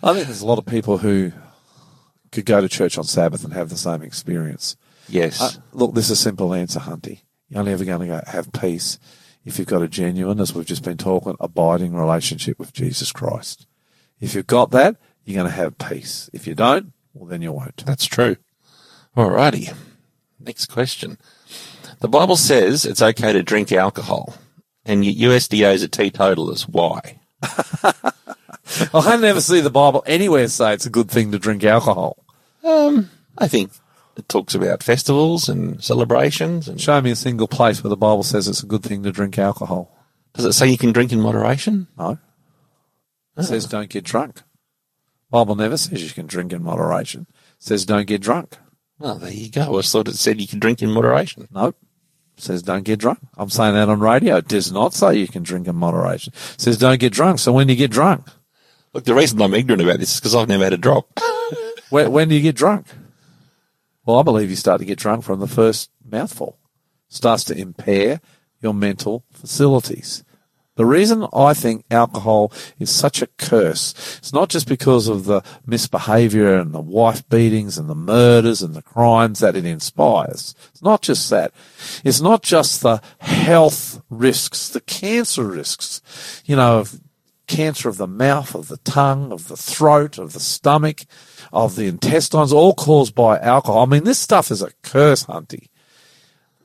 I think there's a lot of people who could go to church on Sabbath and have the same experience. Yes. Uh, look, this is a simple answer, Hunty. You're only ever going to go have peace if you've got a genuine, as we've just been talking, abiding relationship with Jesus Christ. If you've got that, you're going to have peace. If you don't, well, then you won't. That's true. Alrighty. Next question. The Bible says it's okay to drink alcohol, and yet USDA are teetotalers. Why? <laughs> I never see the Bible anywhere say it's a good thing to drink alcohol. Um, I think it talks about festivals and celebrations. And Show me a single place where the Bible says it's a good thing to drink alcohol. does it say you can drink in moderation? No. It says don't get drunk. Bible never says you can drink in moderation. It says don't get drunk. Well, there you go. I thought it said you could drink in moderation. Nope. It says don't get drunk. I'm saying that on radio. It does not say you can drink in moderation. It says don't get drunk. So when do you get drunk? Look, the reason I'm ignorant about this is because I've never had a drop. <laughs> When, when do you get drunk? Well, I believe you start to get drunk from the first mouthful. Starts to impair your mental facilities. The reason I think alcohol is such a curse, it's not just because of the misbehavior and the wife beatings and the murders and the crimes that it inspires. It's not just that. It's not just the health risks, the cancer risks, you know, of cancer of the mouth, of the tongue, of the throat, of the stomach, of the intestines, all caused by alcohol. I mean, this stuff is a curse, Hunty.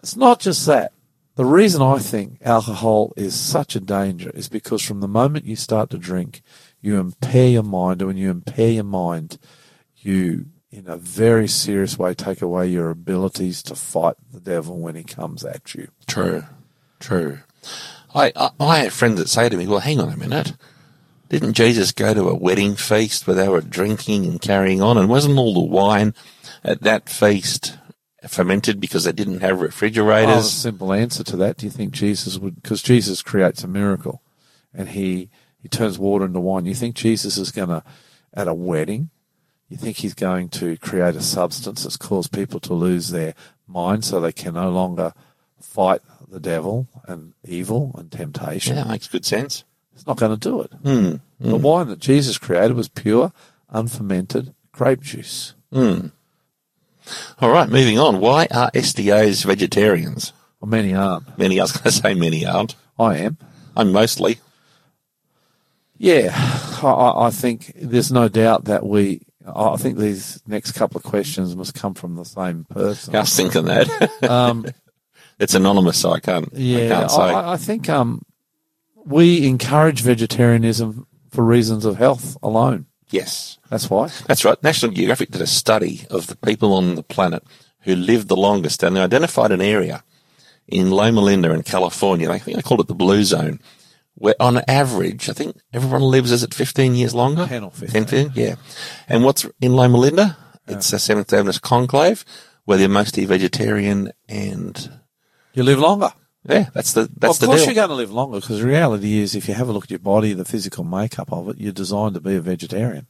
It's not just that. The reason I think alcohol is such a danger is because from the moment you start to drink, you impair your mind, and when you impair your mind, you, in a very serious way, take away your abilities to fight the devil when he comes at you. True. True. I, I, I have friends that say to me, well, hang on a minute. Didn't Jesus go to a wedding feast where they were drinking and carrying on? And wasn't all the wine at that feast fermented because they didn't have Oh, refrigerators? simple answer to that. Do you think Jesus would? Because Jesus creates a miracle, and he he turns water into wine. You think Jesus is going to at a wedding? You think he's going to create a substance that's caused people to lose their mind so they can no longer fight the devil and evil and temptation? yeah, makes good sense. It's not going to do it. Hmm. The wine that Jesus created was pure, unfermented grape juice. All right, moving on. Why are SDAs vegetarians? Well, many aren't. Many, I was going to say many aren't. I am. I'm mostly. Yeah, I- I, I think there's no doubt that we. I think these next couple of questions must come from the same person. I was thinking that. <laughs> Um, it's anonymous, so I can't, I yeah, can't say. I, I think um, we encourage vegetarianism for reasons of health alone. Yes. That's why. That's right. National Geographic did a study of the people on the planet who lived the longest, and they identified an area in Loma Linda in California. I think they called it the Blue Zone, where on average, I think everyone lives, is it 15 years longer? 10 or 15. 10, yeah. And what's in Loma Linda? It's a Seventh Adventist conclave where they're mostly vegetarian and, You live longer. Yeah, that's the, that's Well, of course, you're going to live longer because the reality is, if you have a look at your body, the physical makeup of it, you're designed to be a vegetarian.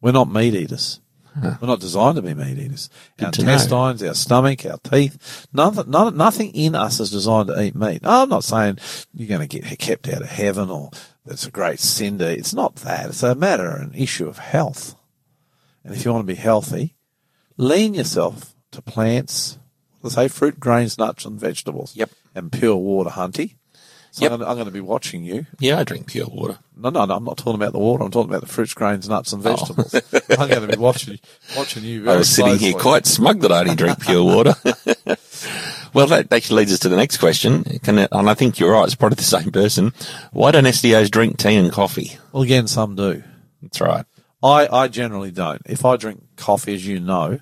We're not meat eaters. We're not designed to be meat eaters. Our Good know. intestines, our stomach, our teeth, nothing, none, nothing in us is designed to eat meat. I'm not saying you're going to get kept out of heaven or that's a great sin to It's not that. It's a matter, an issue of health. And if you want to be healthy, lean yourself to plants, let's say fruit, grains, nuts, and vegetables. Yep. And pure water, Hunty. So Yep. I'm, I'm going to be watching you. Yeah, I drink pure water. No, no, no. I'm not talking about the water. I'm talking about the fruits, grains, nuts, Oh. and vegetables. <laughs> I'm going to be watching watching you. I was sitting here quite smug that I only drink pure water. <laughs> <laughs> well, that actually leads us to the next question. Can it, and I think you're right. It's probably the same person. Why don't SDAs drink tea and coffee? Well, again, some do. That's right. I, I generally don't. If I drink coffee, as you know,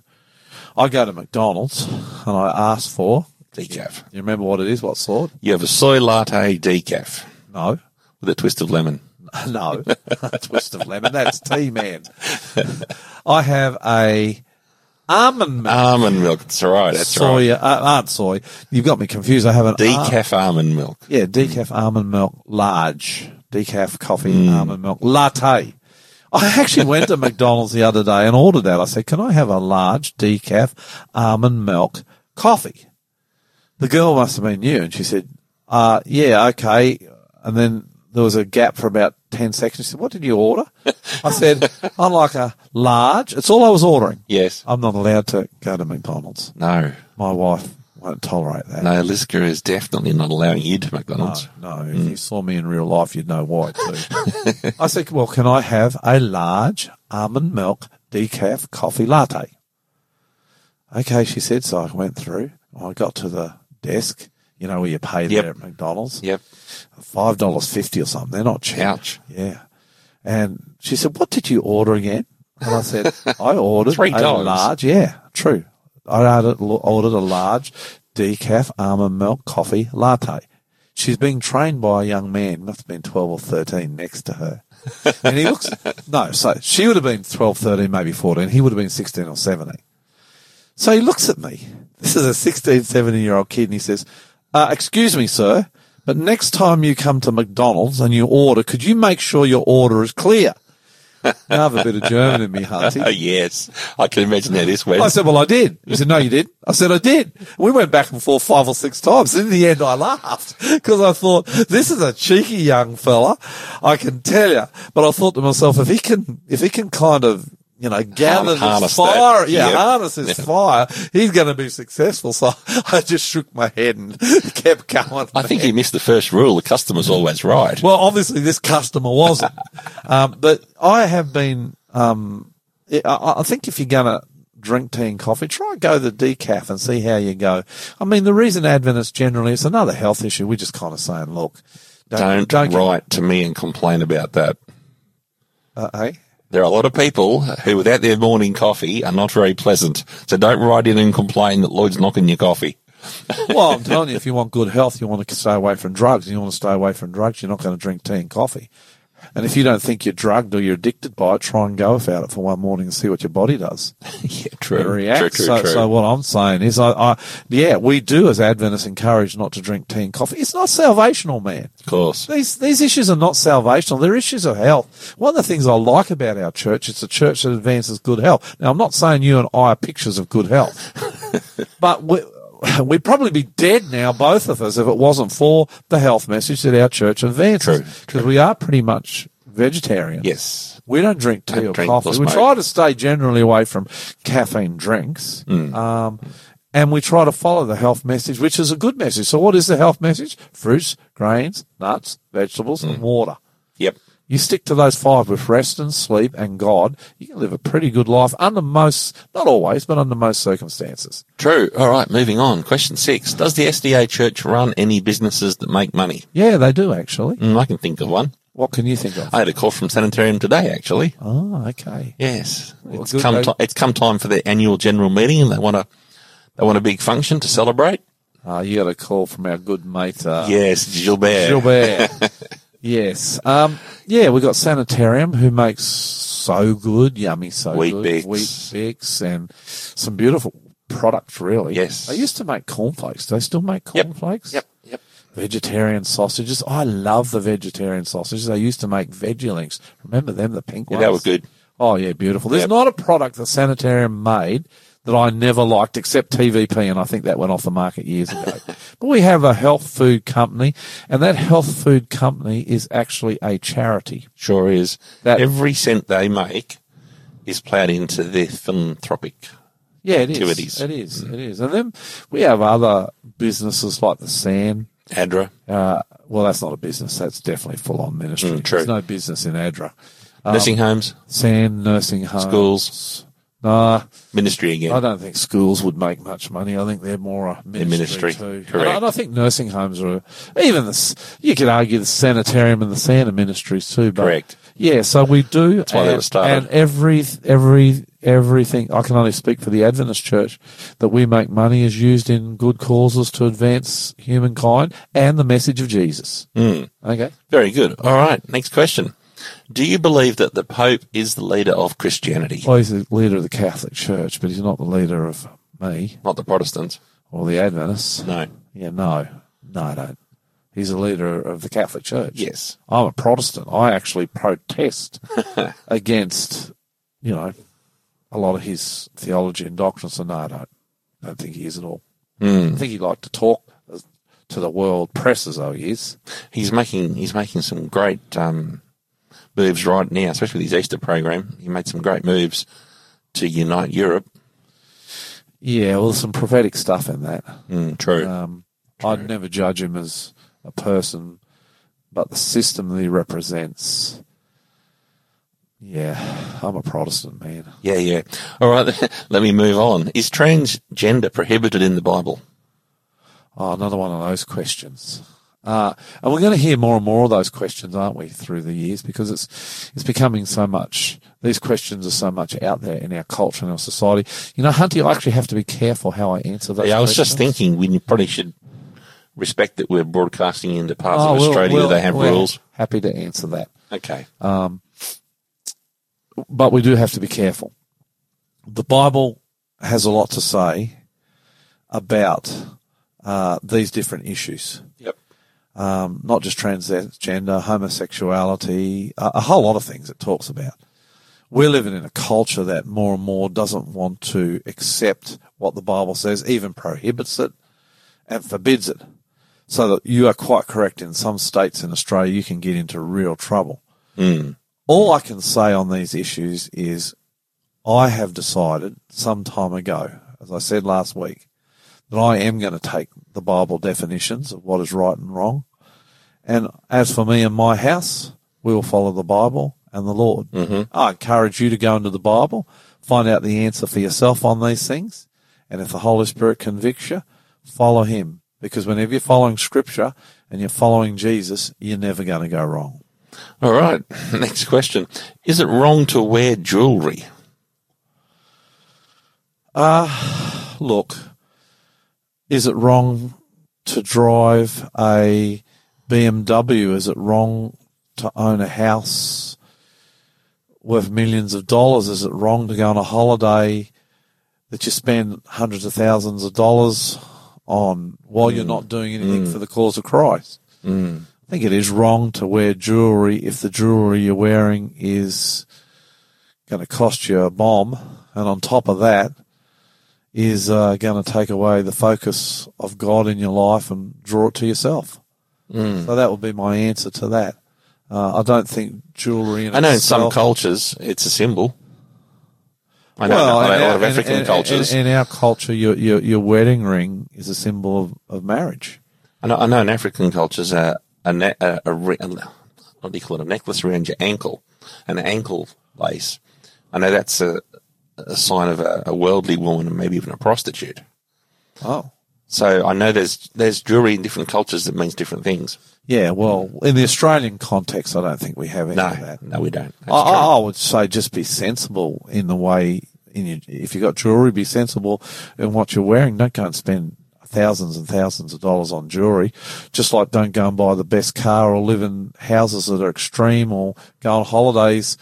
I go to McDonald's and I ask for. Decaf. You remember what it is? What sort? You have a soy latte decaf No. with a twist of lemon. <laughs> No, <laughs> twist of lemon. That's tea, man. <laughs> I have a almond milk. Almond milk. That's right. That's soy, right. uh, aren't soy. You've got me confused. I have an al- Decaf almond milk. yeah, decaf almond milk large, decaf coffee Mm. almond milk latte. I actually went to McDonald's the other day and ordered that. I said, "Can I have a large decaf almond milk coffee?" The girl must have been new, and she said, uh, "Yeah, okay." And then there was a gap for about ten seconds. She said, "What did you order?" I said, <laughs> "I like a large." It's all I was ordering. Yes. I'm not allowed to go to McDonald's. No. My wife won't tolerate that. No, Liska is definitely not allowing you to No, McDonald's. no. If you saw me in real life, you'd know why too. <laughs> I said, well, can I have a large almond milk decaf coffee latte? Okay, she said. So I went through. I got to the desk, you know, where you pay Yep. there at McDonald's. Yep. Five dollars fifty or something. They're not cheap. Ouch. Yeah. And she said, what did you order again? And I said, <laughs> I ordered Three a dollars. large. Yeah, true. I ordered, ordered a large decaf almond milk coffee latte. she's being trained by a young man, must have been 12 or 13 next to her. and he looks, <laughs> no, so she would have been 12, 13, maybe 14. He would have been 16 or 17. So he looks at me. This is a 16, 17 year old kid and he says, uh, excuse me, sir, but next time you come to McDonald's and you order, could you make sure your order is clear? I <laughs> have a bit of German in me, Hunty. <laughs> Oh, yes. I can imagine how this went. I said, well, I did. He said, no, you did. I said, I did. We went back and forth five or six times. In the end, I laughed because I thought, this is a cheeky young fella. I can tell you. But I thought to myself, if he can, if he can kind of, you know, gather harness this fire, that. yeah, Yep. harness his fire, he's going to be successful. So <laughs> I just shook my head and <laughs> kept going. I think he missed the first rule. The customer's always right. Well, obviously this customer wasn't, <laughs> um, but I have been. Um, I- I, think if you're going to drink tea and coffee, try go the decaf and see how you go. I mean, the reason Adventists generally it's another health issue. We're just kind of saying, look, Don't, get- write to me and complain about that. Uh, hey? There are a lot of people who, without their morning coffee, are not very pleasant. So don't write in and complain that Lloyd's knocking your coffee. <laughs> Well, I'm telling you, if you want good health, you want to stay away from drugs. You want to stay away from drugs, you're not going to drink tea and coffee. And if you don't think you're drugged or you're addicted by it, try and go without it for one morning and see what your body does. <laughs> yeah, true. react. True, true, so, true. so what I'm saying is, I, I, yeah, we do as Adventists encourage not to drink tea and coffee. It's not salvational, man. of course. These these issues are not salvational. They're issues of health. One of the things I like about our church, it's a church that advances good health. Now, I'm not saying you and I are pictures of good health, <laughs> but we, <laughs> we'd probably be dead now, both of us, if it wasn't for the health message that our church advances. True, Because we are pretty much vegetarians. Yes. We don't drink tea Don't or drink coffee. or We try to stay generally away from caffeine drinks. Mm. Um, and we try to follow the health message, which is a good message. So what is the health message? Fruits, grains, nuts, vegetables, Mm. and water. Yep. You stick to those five with rest and sleep and God, you can live a pretty good life under most, not always, but under most circumstances. True. All right. Moving on. Question six. Does the SDA church run any businesses that make money? Yeah, they do actually. Mm, I can think of one. What can you think of? I had a call from Sanitarium today, actually. Oh, okay. Yes. Well, it's come, it's come time for their annual general meeting and they want a, they want a big function to celebrate. Uh, you got a call from our good mate, uh, yes. Gilbert. Gilbert. <laughs> yes. Um, yeah, we got Sanitarium who makes so good, yummy, so Wheat good. Bix. Weet-Bix and some beautiful products, really. Yes. They used to make cornflakes. Do they still make Yep. cornflakes? Yep. Yep. Vegetarian sausages. I love the vegetarian sausages. They used to make veggie links. Remember them, the pink Yeah, ones? that was good. Oh yeah, beautiful. There's Yep. not a product that Sanitarium made that I never liked except TVP, and I think that went off the market years ago. <laughs> but we have a health food company, and that health food company is actually a charity. Sure is. That- Every cent they make is ploughed into their philanthropic. Yeah, it is. Activities. It is. It is. And then we have other businesses like the San. ADRA. Uh, well, that's not a business. That's definitely full on ministry. Mm, true. There's no business in ADRA. Nursing homes. San nursing homes. Schools. Nah, Ministry again. I don't think schools would make much money. I think they're more a ministry, ministry, too. correct. And I, and I think nursing homes are even this. You could argue the sanitarium and the Santa ministries too. But Correct. Yeah, so we do. That's why they were started. And every every everything I can only speak for the Adventist Church that we make money is used in good causes to advance humankind and the message of Jesus. Mm. Okay. Very good. All right. Next question. Do you believe that the Pope is the leader of Christianity? Well, he's the leader of the Catholic Church, but he's not the leader of me Not the Protestants. or the Adventists. No. Yeah, no, no, I don't. He's a leader of the Catholic Church. Yes. I'm a Protestant. I actually protest <laughs> against, you know, a lot of his theology and doctrine. So no, I don't. I don't think he is at all. Mm. I think he'd like to talk to the world press as though he is. He's making he's making some great um, moves right now, especially with his Easter program. He made some great moves to unite Europe. Yeah, well, some prophetic stuff in that. Mm, true. Um, I'd never judge him as a person, but the system that he represents. Yeah, I'm a Protestant man. yeah, yeah. All right. <laughs> Let me move on. Is transgender prohibited in the Bible? Oh, another one of those questions. Uh, and we're going to hear more and more of those questions, aren't we, through the years? Because it's it's becoming so much. These questions are so much out there in our culture and our society. You know, Hunty, I actually have to be careful how I answer those. yeah, I was just thinking we probably should respect that we're broadcasting into parts Oh, of we'll- Australia we'll- they have rules? Happy to answer that. Okay. Um, but we do have to be careful. The Bible has a lot to say about uh, these different issues, Yep. Um, not just transgender, homosexuality, a, a whole lot of things it talks about. We're living in a culture that more and more doesn't want to accept what the Bible says, even prohibits it and forbids it. So that you are quite correct. In some states in Australia, you can get into real trouble all I can say on these issues is I have decided some time ago, as I said last week, that I am going to take the Bible definitions of what is right and wrong. And as for me and my house, we will follow the Bible and the Lord. I encourage you to go into the Bible, find out the answer for yourself on these things. And if the Holy Spirit convicts you, follow Him. Because whenever you're following Scripture and you're following Jesus, you're never going to go wrong. All right. <laughs> Next question. Is it wrong to wear jewelry? Ah, look, is it wrong to drive a BMW? Is it wrong to own a house worth millions of dollars? Is it wrong to go on a holiday that you spend hundreds of thousands of dollars on while you're mm. not doing anything mm. for the cause of Christ? Mm. I think it is wrong to wear jewelry if the jewelry you're wearing is going to cost you a bomb, and on top of that, is uh, going to take away the focus of God in your life and draw it to yourself. So that would be my answer to that. Uh, I don't think jewelry. In I know in some cultures it's a symbol. I know well, in a lot of African cultures. In, in our culture, your, your your wedding ring is a symbol of, of marriage. I know, I know in African cultures, a, ne- a, a, a, what do you call it, a necklace around your ankle, an ankle lace. I know that's a, a sign of a, a worldly woman and maybe even a prostitute. Oh, So I know there's there's jewelry in different cultures that means different things. yeah. Well, in the Australian context, I don't think we have any No, of that. no, we don't. I. I would say just be sensible in the way in your, if you've got jewelry, be sensible in what you're wearing. Don't go and spend thousands and thousands of dollars on jewelry. Just like don't go and buy the best car or live in houses that are extreme or go on holidays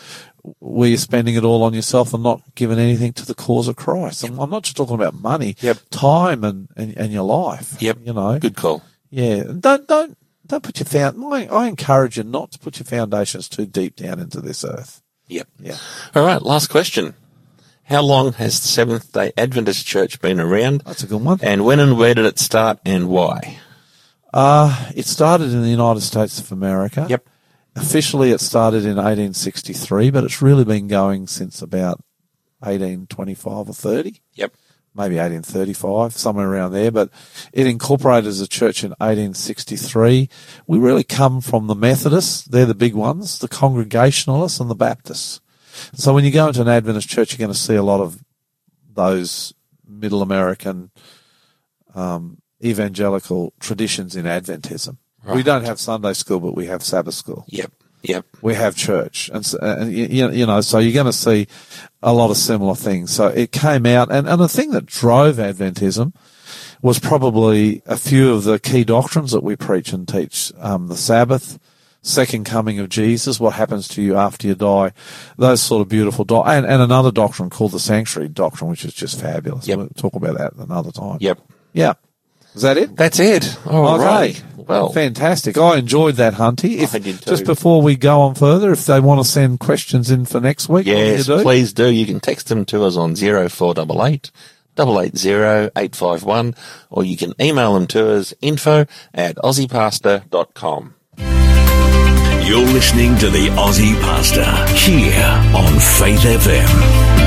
where you're spending it all on yourself and not giving anything to the cause of Christ. I'm, I'm not just talking about money, Yep. time and, and, and your life. Yep. You know, Good call. yeah. Don't, don't, don't put your found, I, I encourage you not to put your foundations too deep down into this earth. Yep. Yeah. All right. Last question. How long has the Seventh Day Adventist Church been around? That's a good one. And when and where did it start and why? Uh, it started in the United States of America. Yep. Officially, it started in 1863, but it's really been going since about 1825 or 30, Yep. maybe 1835, somewhere around there. But it incorporated as a church in 1863. We really come from the Methodists, they're the big ones, the Congregationalists, and the Baptists. So when you go into an Adventist church, you're going to see a lot of those middle American um, evangelical traditions in Adventism. We don't have Sunday school, but we have Sabbath school. Yep. Yep. We have church, and, so, and you, you know, so you're going to see a lot of similar things. So it came out, and, and the thing that drove Adventism was probably a few of the key doctrines that we preach and teach: um, the Sabbath, second coming of Jesus, what happens to you after you die, those sort of beautiful, do- and, and another doctrine called the sanctuary doctrine, which is just fabulous. Yep. We'll talk about that another time. Yep. Yeah. Is that it? That's it. All Okay. right. Well, fantastic. I enjoyed that, Hunty. If, I did too. Just before we go on further, if they want to send questions in for next week, yes, what do you do? please do. You can text them to us on 0488 880 851 or you can email them to us info at aussiepastor.com. You're listening to the Aussie Pastor here on Faith FM.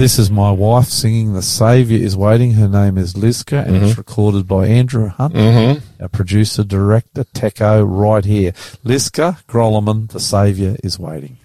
This is my wife singing The Saviour is Waiting. Her name is Liska and it's mm-hmm. recorded by Andrew Hunt, mm-hmm. our producer, director, Techo, right here. Liska Grolimund, The Saviour is Waiting.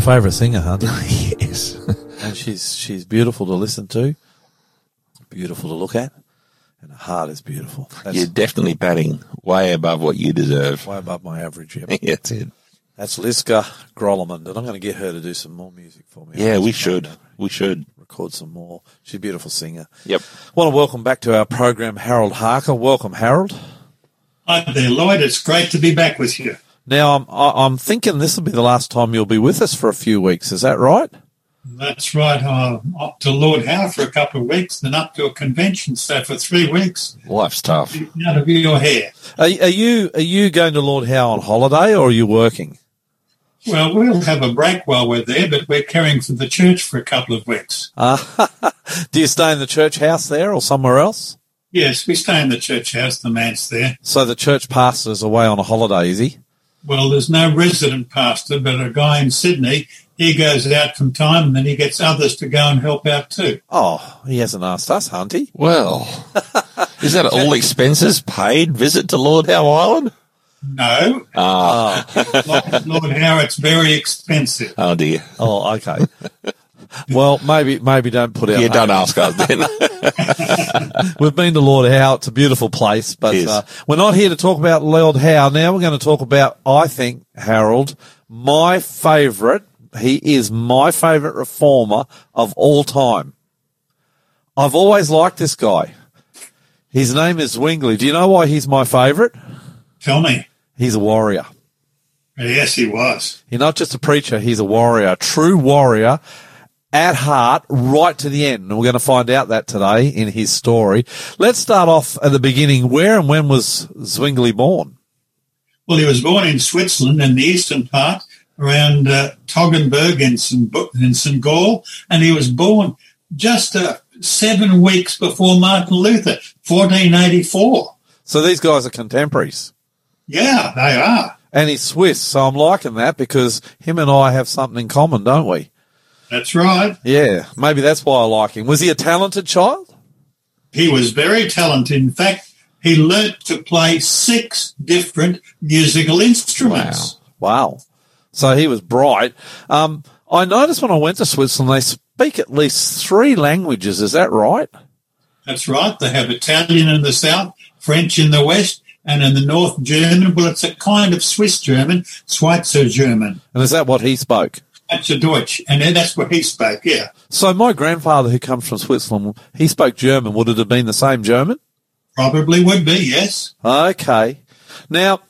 My favourite singer, Hunty. <laughs> yes. and she's she's beautiful to listen to, beautiful to look at, and her heart is beautiful. That's You're definitely batting way above what you deserve. way above my average. Yep. <laughs> Yeah, That's it. That's Liska Grolimund, and I'm going to get her to do some more music for me. Yeah, we should. We should. record some more. She's a beautiful singer. Yep. want to welcome back to our program Harold Harker. Welcome, Harold. Hi there, Lloyd. It's great to be back with you. Now I'm I- I'm thinking this will be the last time you'll be with us for a few weeks. Is that right? That's right. I'm up to Lord Howe for a couple of weeks, then up to a convention. So for three weeks, Life's tough. out of your hair. Are, are you are you going to Lord Howe on holiday or are you working? Well, we'll have a break while we're there, but we're caring for the church for a couple of weeks. Uh, <laughs> do you stay in the church house there or somewhere else? Yes, we stay in the church house. The manse there. So the church pastor's away on a holiday, is he? Well, there's no resident pastor, but a guy in Sydney. He goes out from time, and then he gets others to go and help out too. Oh, he hasn't asked us, Hunty. Well, <laughs> is that all expenses paid visit to Lord Howe Island? No, Ah, <laughs> Lord, Lord Howe, it's very expensive. oh dear. Oh, okay. well, maybe maybe don't put out. Yeah, don't ask us then. <laughs> <laughs> We've been to Lord Howe. It's a beautiful place, but It is. uh, we're not here to talk about Lord Howe. Now we're going to talk about, I think, Harold, my favourite. He is my favourite reformer of all time. I've always liked this guy. His name is Zwingli. Do you know why he's my favourite? Tell me. He's a warrior. Yes, he was. He's not just a preacher, he's a warrior, a true warrior at heart, right to the end. And we're going to find out that today in his story. Let's start off at the beginning. Where and when was Zwingli born? Well, he was born in Switzerland in the eastern part around uh, Toggenburg in St. In St. Gall, and he was born just uh, seven weeks before Martin Luther, 1484. So these guys are contemporaries. Yeah, they are. And he's Swiss, so I'm liking that because him and I have something in common, don't we? That's right. Yeah, maybe that's why I like him. Was he a talented child? He was very talented. In fact, he learnt to play six different musical instruments. Wow. wow. So he was bright. Um, I noticed when I went to Switzerland, they speak at least three languages. Is that right? That's right. They have Italian in the south, French in the west, and in the north, German. Well, it's a kind of Swiss German, Schweizer German. And is that what he spoke? That's a Deutsch. And then that's what he spoke, yeah. So my grandfather, who comes from Switzerland, he spoke German. Would it have been the same German? Probably would be, yes. Okay. Now,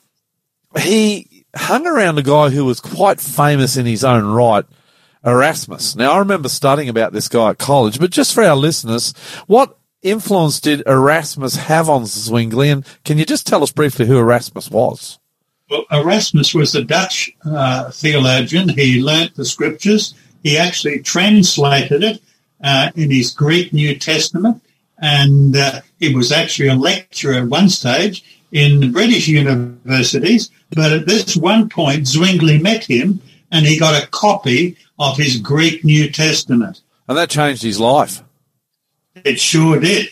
he hung around a guy who was quite famous in his own right, Erasmus. Now, I remember studying about this guy at college, but just for our listeners, what influence did Erasmus have on Zwingli? And can you just tell us briefly who Erasmus was? Well, Erasmus was a Dutch uh, theologian. He learnt the scriptures. He actually translated it uh, in his Greek New Testament. And uh, he was actually a lecturer at one stage in the British universities. But at this one point, Zwingli met him and he got a copy of his Greek New Testament. And that changed his life. It sure did.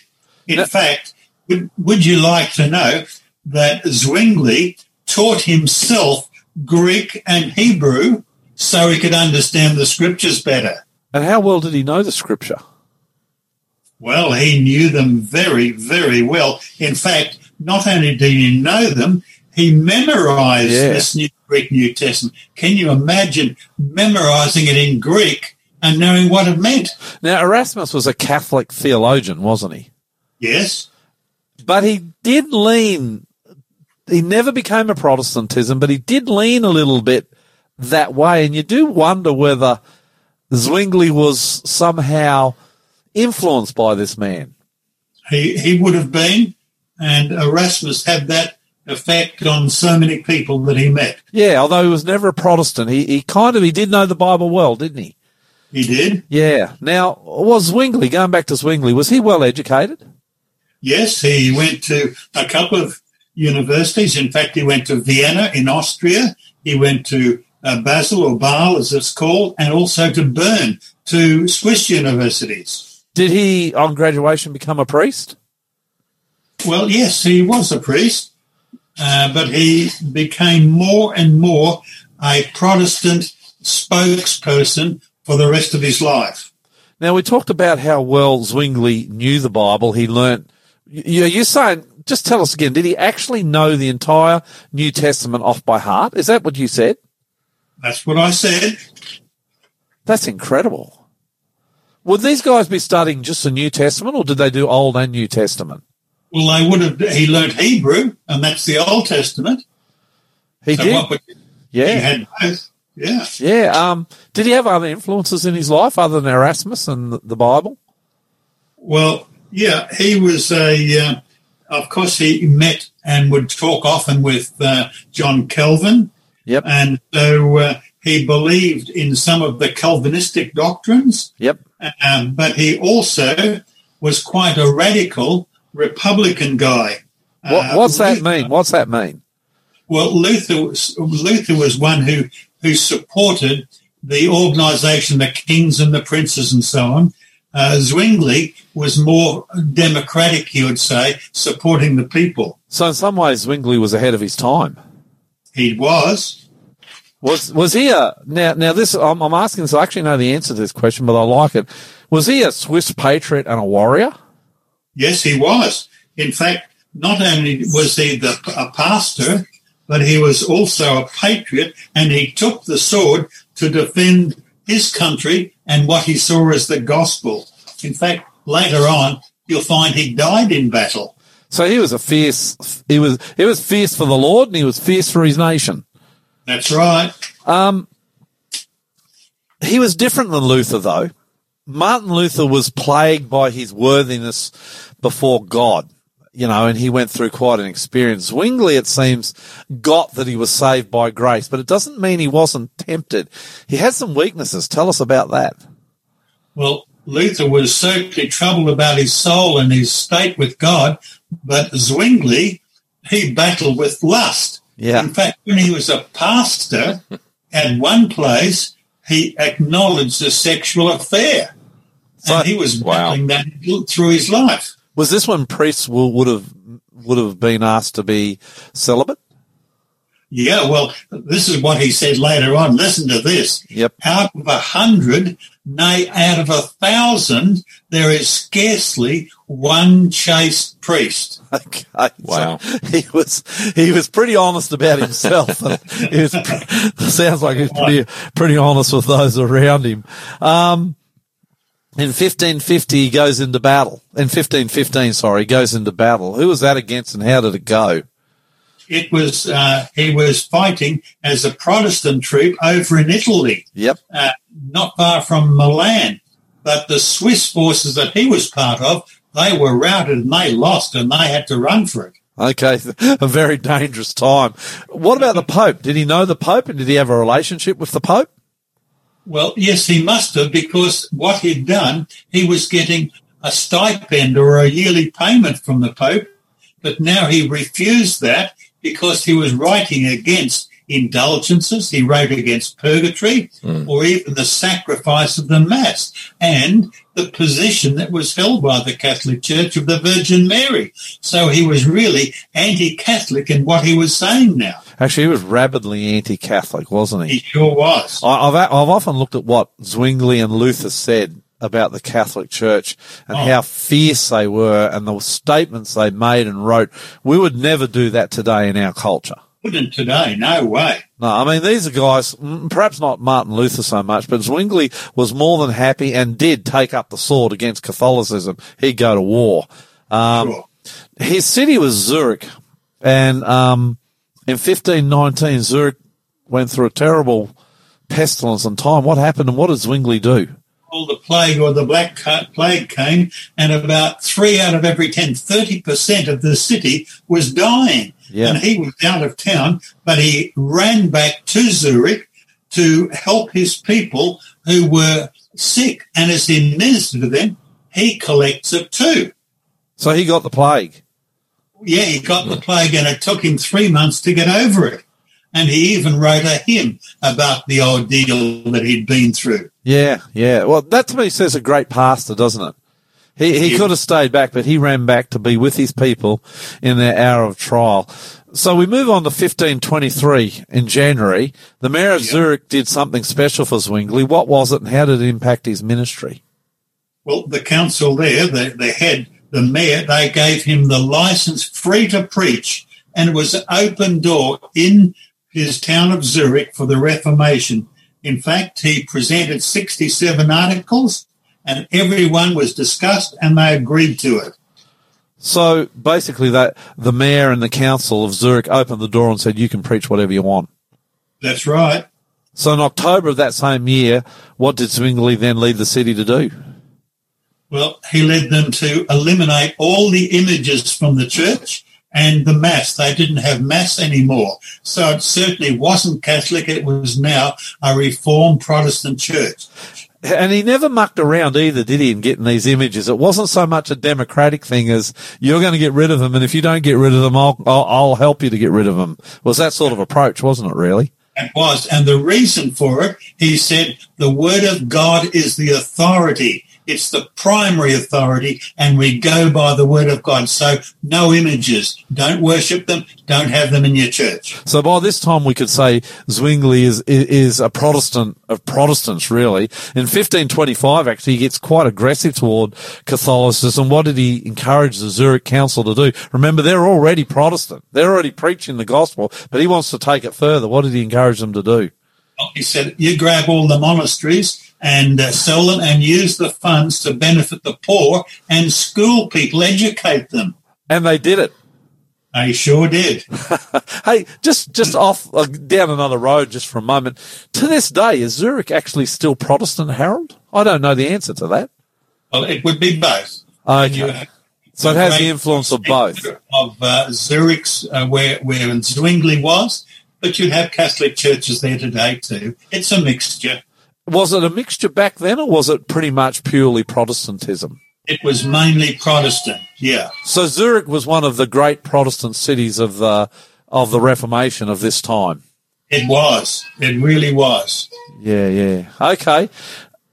In fact, would, would you like to know that Zwingli taught himself Greek and Hebrew so he could understand the scriptures better? And how well did he know the scripture? Well, he knew them very, very well. In fact, not only did he know them, he memorized Yeah. this new Greek New Testament. Can you imagine memorizing it in Greek and knowing what it meant? Now, Erasmus was a Catholic theologian, wasn't he? Yes. But he did lean, he never became a Protestantism, but he did lean a little bit that way. And you do wonder whether Zwingli was somehow influenced by this man. He, he would have been, and Erasmus had that effect on so many people that he met. Yeah, although he was never a Protestant, he, he kind of, he did know the Bible well, didn't he? He did. Yeah. Now, was Zwingli, going back to Zwingli, was he well educated? Yes, he went to a couple of universities. In fact, he went to Vienna in Austria. He went to uh, Basel or Basel, as it's called, and also to Bern, to Swiss universities. Did he, on graduation, become a priest? Well, yes, he was a priest, uh, but he became more and more a Protestant spokesperson for the rest of his life. Now we talked about how well Zwingli knew the Bible. He learnt. You, you're saying, just tell us again. Did he actually know the entire New Testament off by heart? Is that what you said? That's what I said. That's incredible. Would these guys be studying just the New Testament, or did they do Old and New Testament? Well, they would have. He learnt Hebrew, and that's the Old Testament. He So did. would, he yeah, had both. Yeah. yeah. Um, did he have other influences in his life other than Erasmus and the, the Bible? Well, yeah, he was a. Uh, of course, he met and would talk often with uh, John Calvin, Yep. and so uh, he believed in some of the Calvinistic doctrines. Yep. Um, but he also was quite a radical Republican guy. What, Uh, what's that mean? What's that mean? Well, Luther was, Luther was one who who supported the organisation, the kings and the princes, and so on. Uh, Zwingli was more democratic, you would say, supporting the people. So in some ways, Zwingli was ahead of his time. He was. Was was he a now? Now this I'm, I'm asking this. I actually know the answer to this question, but I like it. Was he a Swiss patriot and a warrior? Yes, he was. In fact, not only was he the, a pastor, but he was also a patriot and he took the sword to defend his country and what he saw as the gospel. In fact, later on, you'll find he died in battle. So he was a fierce, he was, he was fierce for the Lord and he was fierce for his nation. That's right. Um, he was different than Luther, though. Martin Luther was plagued by his worthiness before God, you know, and he went through quite an experience. Zwingli, it seems, got that he was saved by grace, but it doesn't mean he wasn't tempted. He had some weaknesses. Tell us about that. Well, Luther was certainly troubled about his soul and his state with God, but Zwingli, he battled with lust. Yeah. In fact, when he was a pastor at one place, he acknowledged a sexual affair. So- and he was Wow. battling that through his life. Was this when priests will, would have, would have been asked to be celibate? Yeah, well, this is what he said later on. Listen to this. Yep. Out of a hundred, nay, out of a thousand, there is scarcely one chaste priest. <laughs> Okay. Wow. So <laughs> he was he was pretty honest about himself. <laughs> he was, sounds like he's pretty pretty honest with those around him. Um, in 1550, he goes into battle. In 1515, sorry, he goes into battle. Who was that against, and how did it go? It was, uh, he was fighting as a Protestant troop over in Italy, Yep. uh, not far from Milan. But the Swiss forces that he was part of, they were routed and they lost and they had to run for it. Okay, <laughs> a very dangerous time. What about the Pope? Did he know the Pope, and did he have a relationship with the Pope? Well, yes, he must have because what he'd done, he was getting a stipend or a yearly payment from the Pope, but now he refused that because he was writing against indulgences. He wrote against purgatory hmm. or even the sacrifice of the Mass and the position that was held by the Catholic Church of the Virgin Mary. So he was really anti-Catholic in what he was saying now. Actually, he was rabidly anti-Catholic, wasn't He he? sure was. I've I've often looked at what Zwingli and Luther said about the Catholic Church and Oh. how fierce they were and the statements they made and wrote. We would never do that today in our culture. Wouldn't today, no way. No, I mean, these are guys, perhaps not Martin Luther so much, but Zwingli was more than happy and did take up the sword against Catholicism. He'd go to war. Um, Sure. his city was Zurich, and um, in 1519, Zurich went through a terrible pestilence and time. What happened, and what did Zwingli do? all the plague or the black plague came and about three out of every 10, 30% of the city was dying. Yeah. And he was out of town, but he ran back to Zurich to help his people who were sick. And as he ministered to them, he collects it too. So he got the plague. Yeah, he got the plague and it took him three months to get over it. And he even wrote a hymn about the ordeal that he'd been through. Yeah, yeah. Well, that to me says a great pastor, doesn't it? He he could have stayed back, but he ran back to be with his people in their hour of trial. So we move on to 1523 in January. The mayor of Zurich did something special for Zwingli. What was it and how did it impact his ministry? Well, the council there, the, the head, the mayor, they gave him the license free to preach and it was an open door in his town of Zurich for the Reformation. In fact, he presented 67 articles and everyone was discussed and they agreed to it. So basically that the mayor and the council of Zurich opened the door and said, you can preach whatever you want. That's right. So in October of that same year, what did Zwingli then lead the city to do? Well, he led them to eliminate all the images from the church and the mass. They didn't have mass anymore. So it certainly wasn't Catholic. It was now a reformed Protestant church. And he never mucked around either, did he, in getting these images? It wasn't so much a democratic thing as you're going to get rid of them, and if you don't get rid of them, I'll, I'll, I'll help you to get rid of them. Was that sort of approach, wasn't it, really? It was. And the reason for it, he said, the word of God is the authority. It's the primary authority, and we go by the word of God. So no images. Don't worship them. Don't have them in your church. So by this time, we could say Zwingli is is a Protestant of Protestants, really. In 1525, actually, he gets quite aggressive toward Catholicism. What did he encourage the Zurich Council to do? Remember, they're already Protestant. They're already preaching the gospel, but he wants to take it further. What did he encourage them to do? He said, you grab all the monasteries and uh, sell them and use the funds to benefit the poor and school people, educate them. And they did it. They sure did. <laughs> Hey, just just off uh, down another road, just for a moment. To this day, is Zurich actually still Protestant, Harold? I don't know the answer to that. Well, it would be both. You Okay, so it has the influence of both. Of uh, Zurich's, uh, where, where Zwingli was, but you have Catholic churches there today too. It's a mixture. Was it a mixture back then, or was it pretty much purely Protestantism? It was mainly Protestant, yeah. So Zurich was one of the great Protestant cities of the of the Reformation of this time. It was. It really was. Yeah, yeah. Okay.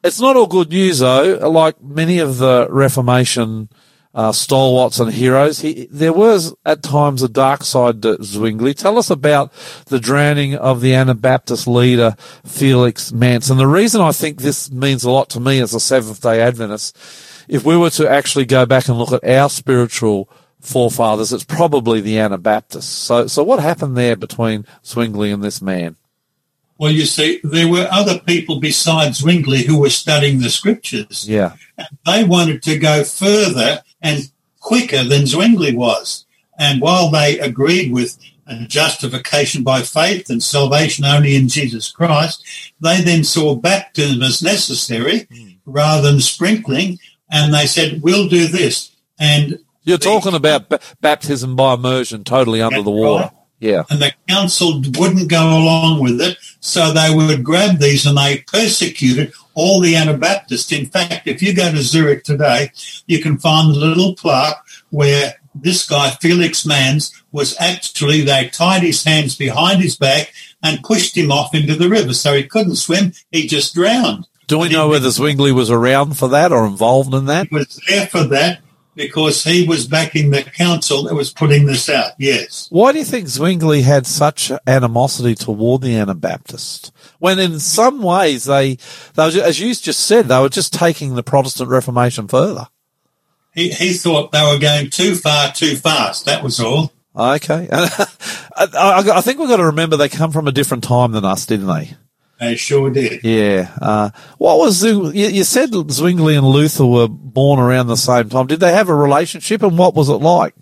It's not all good news though. Like many of the Reformation uh, stalwarts and heroes, he, there was at times a dark side to Zwingli. Tell us about the drowning of the Anabaptist leader Felix Manz. And The reason I think this means a lot to me as a Seventh Day Adventist, if we were to actually go back and look at our spiritual forefathers, it's probably the Anabaptists. So, so what happened there between Zwingli and this man? Well, you see, there were other people besides Zwingli who were studying the scriptures. Yeah. They wanted to go further and quicker than Zwingli was. And while they agreed with justification by faith and salvation only in Jesus Christ, they then saw baptism as necessary hmm. rather than sprinkling. And they said, we'll do this. And You're talking about b- baptism by immersion, totally under the water. right. Yeah. and the council wouldn't go along with it, so they would grab these and they persecuted all the Anabaptists. In fact, if you go to Zurich today, you can find the little plaque where this guy, Felix Manz, was actually, they tied his hands behind his back and pushed him off into the river. So he couldn't swim, he just drowned. Do we know whether Zwingli was around for that or involved in that? He was there for that because he was backing the council that was putting this out, yes. Why do you think Zwingli had such animosity toward the Anabaptists? When in some ways they, they were, as you just said, they were just taking the Protestant Reformation further. He, he thought they were going too far, too fast. That was all. Okay. <laughs> I, I, I think we've got to remember they come from a different time than us, didn't they? They sure did. Yeah. Uh, what was the, you, you said Zwingli and Luther were born around the same time. Did they have a relationship and what was it like?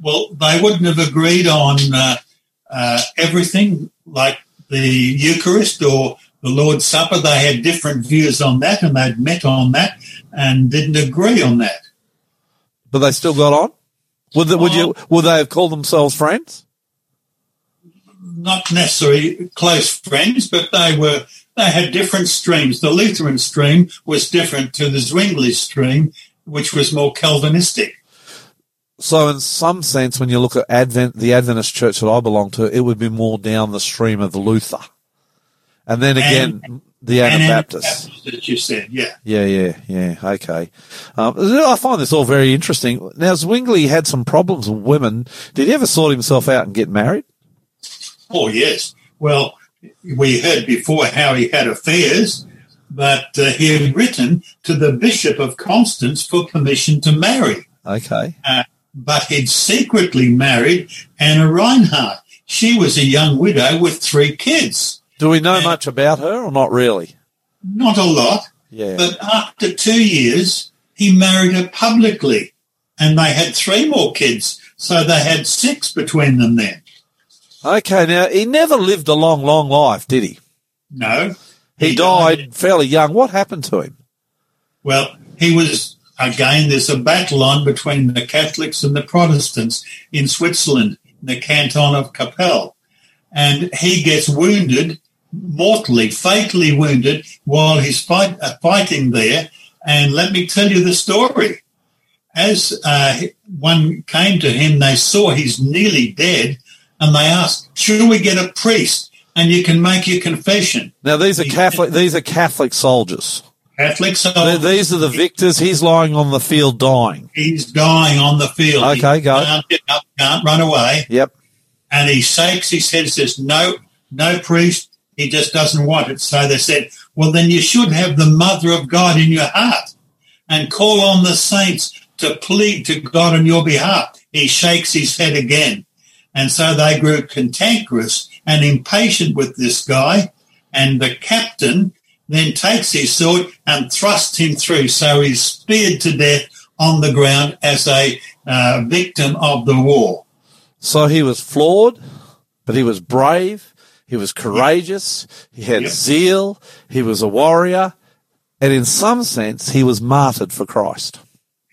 Well, they wouldn't have agreed on uh, uh, everything like the Eucharist or the Lord's Supper. They had different views on that and they'd met on that and didn't agree on that. But they still got on? Would, they, would you, would they have called themselves friends? Not necessarily close friends, but they were, they had different streams. The Lutheran stream was different to the Zwingli stream, which was more Calvinistic. So in some sense, when you look at Advent, the Adventist church that I belong to, it would be more down the stream of Luther. And then again, the Anabaptists. As you said, yeah. Yeah, yeah, yeah. Okay. Um, I find this all very interesting. Now, Zwingli had some problems with women. Did he ever sort himself out and get married? Oh, yes. Well, we heard before how he had affairs, but uh, he had written to the Bishop of Constance for permission to marry. Okay. Uh, but he'd secretly married Anna Reinhardt. She was a young widow with three kids. Do we know much about her or not really? Not a lot, Yeah. but after two years, he married her publicly, and they had three more kids. So they had six between them then. Okay. Now, he never lived a long, long life, did he? No. He died fairly young. What happened to him? Well, he was, again, there's a battle on between the Catholics and the Protestants in Switzerland, in the canton of Kappel. And he gets wounded, mortally, fatally wounded, while he's fight, uh, fighting there. And let me tell you the story. As uh, one came to him, they saw he's nearly dead, and they asked, should we get a priest? And you can make your confession. Now, these are Catholic, these are Catholic soldiers. Catholic Th- soldier. These are the victors. He's lying on the field dying. He's dying on the field. Okay, he go. Can't get up, can't run away. Yep. And he shakes his head and says, no, no priest. He just doesn't want it. So they said, well, then you should have the mother of God in your heart and call on the saints to plead to God on your behalf. He shakes his head again. And so they grew cantankerous and impatient with this guy. And the captain then takes his sword and thrusts him through. So he's speared to death on the ground as a uh, victim of the war. So he was flawed, but he was brave. He was courageous. He had Yep. zeal. He was a warrior. And in some sense, he was martyred for Christ.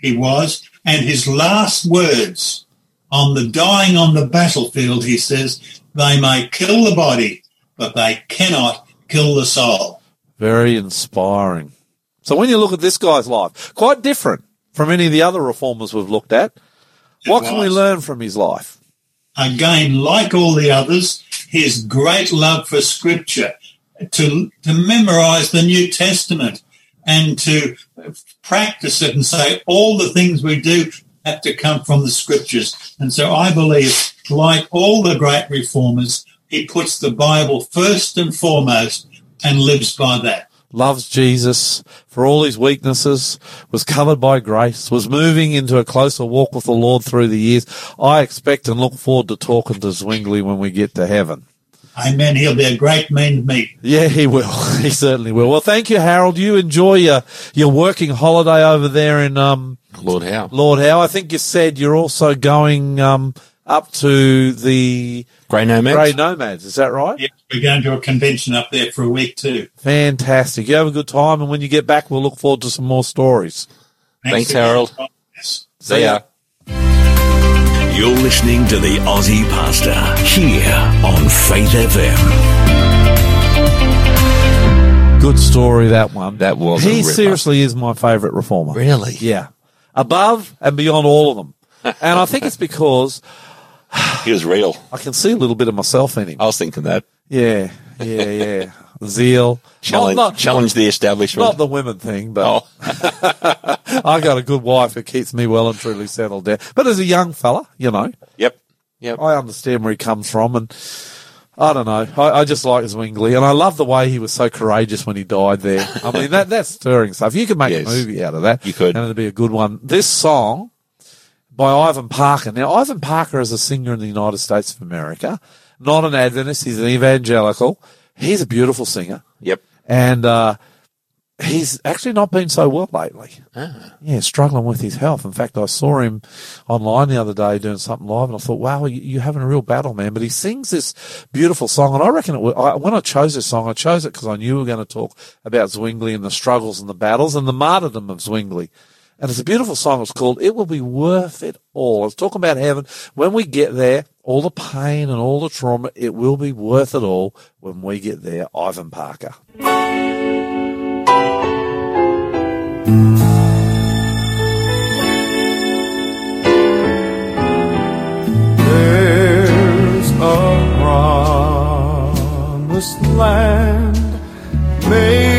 he was, and his last words on the dying on the battlefield, he says, they may kill the body, but they cannot kill the soul. Very inspiring. So when you look at this guy's life, quite different from any of the other reformers we've looked at. What can we learn from his life? Again, like all the others, his great love for scripture, to, to memorize the New Testament and to practice it and say all the things we do have to come from the scriptures. And so I believe, like all the great reformers, he puts the Bible first and foremost and lives by that. Loves Jesus for all his weaknesses, was covered by grace, was moving into a closer walk with the Lord through the years. I expect and look forward to talking to Zwingli when we get to heaven. Amen. He'll be a great man to meet. Yeah, he will. <laughs> He certainly will. Well, thank you, Harold. You enjoy your, your working holiday over there in, um, Lord Howe. Lord Howe. I think you said you're also going, um, up to the Grey Nomads. Grey Nomads. Is that right? Yes, we're going to a convention up there for a week too. Fantastic. You have a good time. And when you get back, we'll look forward to some more stories. Thanks, again. Harold. Yes. See ya. You're listening to the Aussie Pastor here on Faith FM. Good story, that one. That was He ripper. seriously is my favourite reformer. Really? Yeah. Above and beyond all of them. and I think it's <laughs> because He was real. I can see a little bit of myself in him. I was thinking that. Yeah, yeah, yeah. <laughs> Zeal. Challenge, Not, not, challenge the establishment. not the women thing, but oh, <laughs> I got a good wife who keeps me well and truly settled down. But as a young fella, you know, yep. Yep. I understand where he comes from, and I don't know. I, I just like Zwingli, and I love the way he was so courageous when he died there. I mean, that that's stirring stuff. You could make Yes. a movie out of that. You could. and it'd be a good one. This song by Ivan Parker. Now, Ivan Parker is a singer in the United States of America, not an Adventist. He's an evangelical. He's a beautiful singer, Yep. and uh, he's actually not been so well lately. Ah. Yeah, struggling with his health. In fact, I saw him online the other day doing something live, and I thought, "Wow, you- you're having a real battle, man." But he sings this beautiful song, and I reckon it. wa- I, when I chose this song, I chose it because I knew we were going to talk about Zwingli and the struggles and the battles and the martyrdom of Zwingli. And it's a beautiful song. It's called "It Will Be Worth It All." It's talking about heaven. When we get there, all the pain and all the trauma, it will be worth it all when we get there. Ivan Parker. There's a promised land made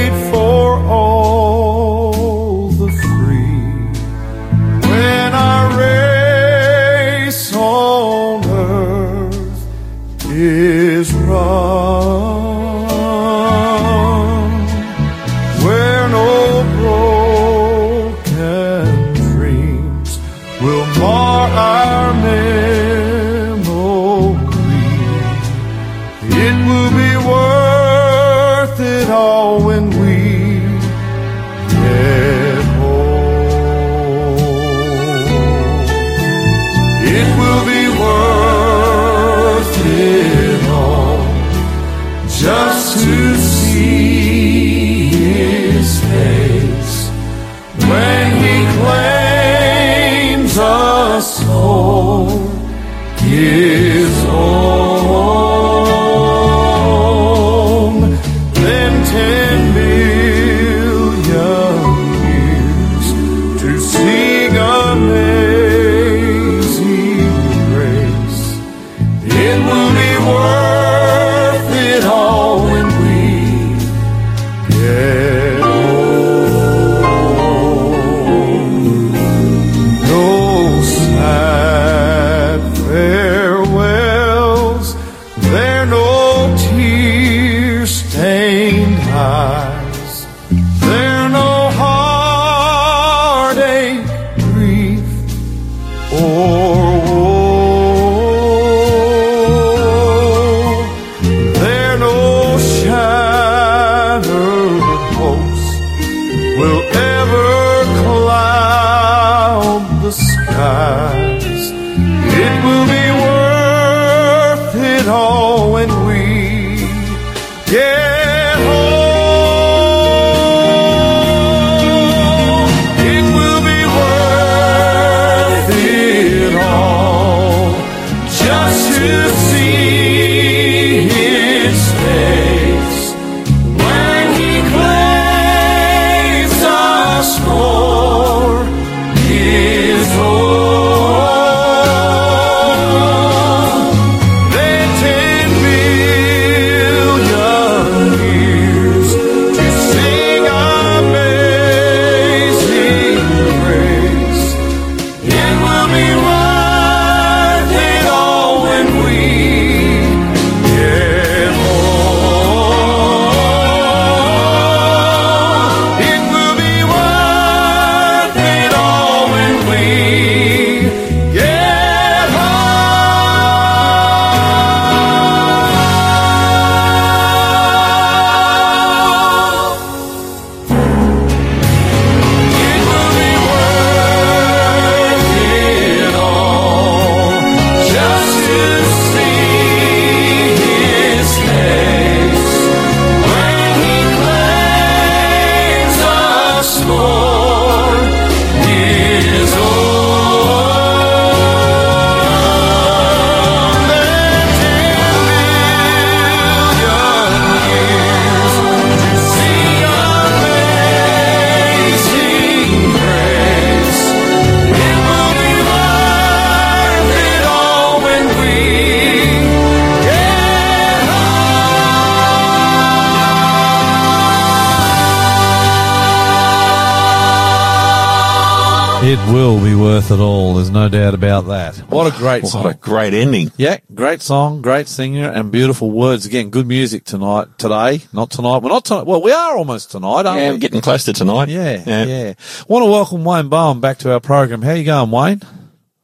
ending. Yeah, great song, great singer, and beautiful words. Again, good music tonight, today, not tonight. We're not tonight. Well, we are almost tonight, aren't Yeah, we? we're getting close to tonight. Yeah, yeah, yeah. Want to welcome Wayne Boehm back to our program. How you going, Wayne?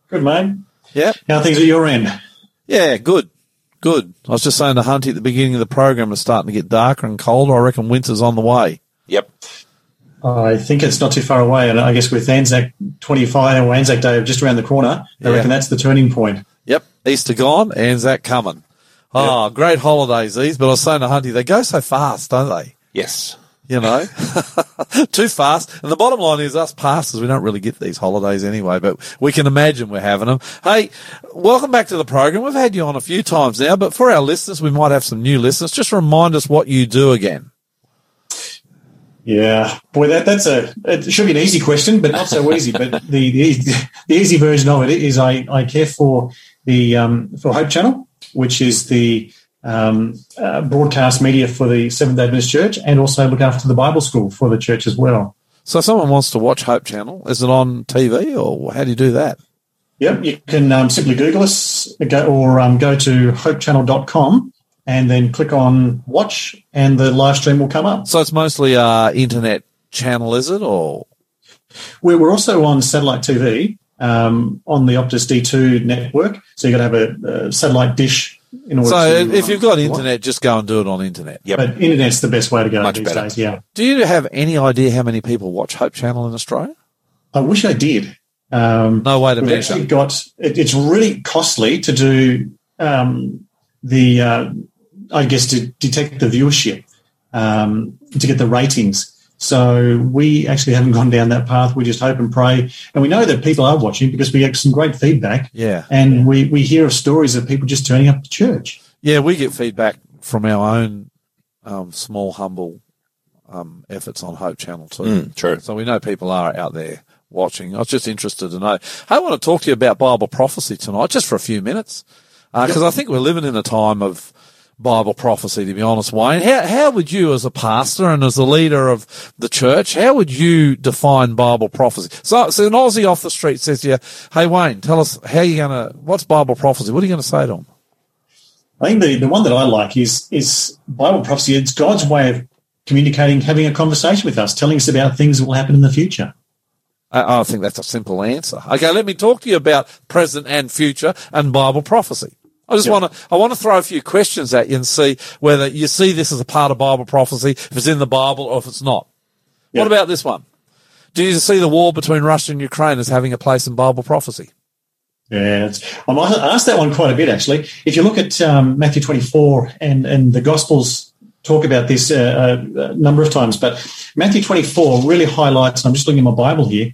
Good, mate. Yeah, How are things at your end? yeah, good, good. I was just saying to Hunty at the beginning of the program, it's starting to get darker and colder. I reckon winter's on the way. Yep. I think it's not too far away, and I guess with Anzac 25 or Anzac Day just around the corner, I Yeah. reckon that's the turning point. Yep, Easter gone, Anzac coming. Oh, ah, great holidays these. But I was saying to Hunty, they go so fast, don't they? Yes. you know, <laughs> too fast. And the bottom line is us pastors, we don't really get these holidays anyway, but we can imagine we're having them. Hey, welcome back to the program. We've had you on a few times now, but for our listeners, we might have some new listeners. Just remind us what you do again. Yeah, boy, that that's a it should be an easy question, but not so easy. But the the easy, the easy version of it is I I care for the um, for Hope Channel, which is the um, uh, broadcast media for the Seventh Day Adventist Church, and also look after the Bible School for the church as well. So if someone wants to watch Hope Channel, is it on TV or how do you do that? Yep, you can um, simply Google us go, or um, go to hopechannel.com and then click on watch, and the live stream will come up. So it's mostly uh internet channel, is it? Or We're, we're also on satellite TV um, on the Optus D2 network, so you've got to have a, a satellite dish in order so to. if you've got internet, just go and do it on internet. Yep. But internet's the best way to go Much these better. days, yeah. Do you have any idea how many people watch Hope Channel in Australia? I wish I did. Um, No way to we've measure. actually got it, it's really costly to do um, the uh, I guess to detect the viewership um, to get the ratings. So we actually haven't gone down that path. We just hope and pray, and we know that people are watching because we get some great feedback, Yeah. and we we hear of stories of people just turning up to church. Yeah, we get feedback from our own um, small, humble um, efforts on Hope Channel too. Mm, true. So we know people are out there watching. I was just interested to know. I want to talk to you about Bible prophecy tonight, just for a few minutes, because I think we're living in a time of Bible prophecy. To be honest, Wayne, how how would you, as a pastor and as a leader of the church, how would you define Bible prophecy? So, so an Aussie off the street says to you, "Hey Wayne, tell us how you gonna what's Bible prophecy? What are you going to say to them?" I think the, the one that I like is is Bible prophecy. It's God's way of communicating, having a conversation with us, telling us about things that will happen in the future. I, I think that's a simple answer. Okay, let me talk to you about present and future and Bible prophecy. I just want to, I want to throw a few questions at you and see whether you see this as a part of Bible prophecy, if it's in the Bible or if it's not. Yeah. What about this one? Do you see the war between Russia and Ukraine as having a place in Bible prophecy? Yeah, I'm asked that one quite a bit actually. If you look at um, Matthew 24 and and the Gospels talk about this uh, a number of times, but Matthew 24 really highlights. I'm just looking at my Bible here.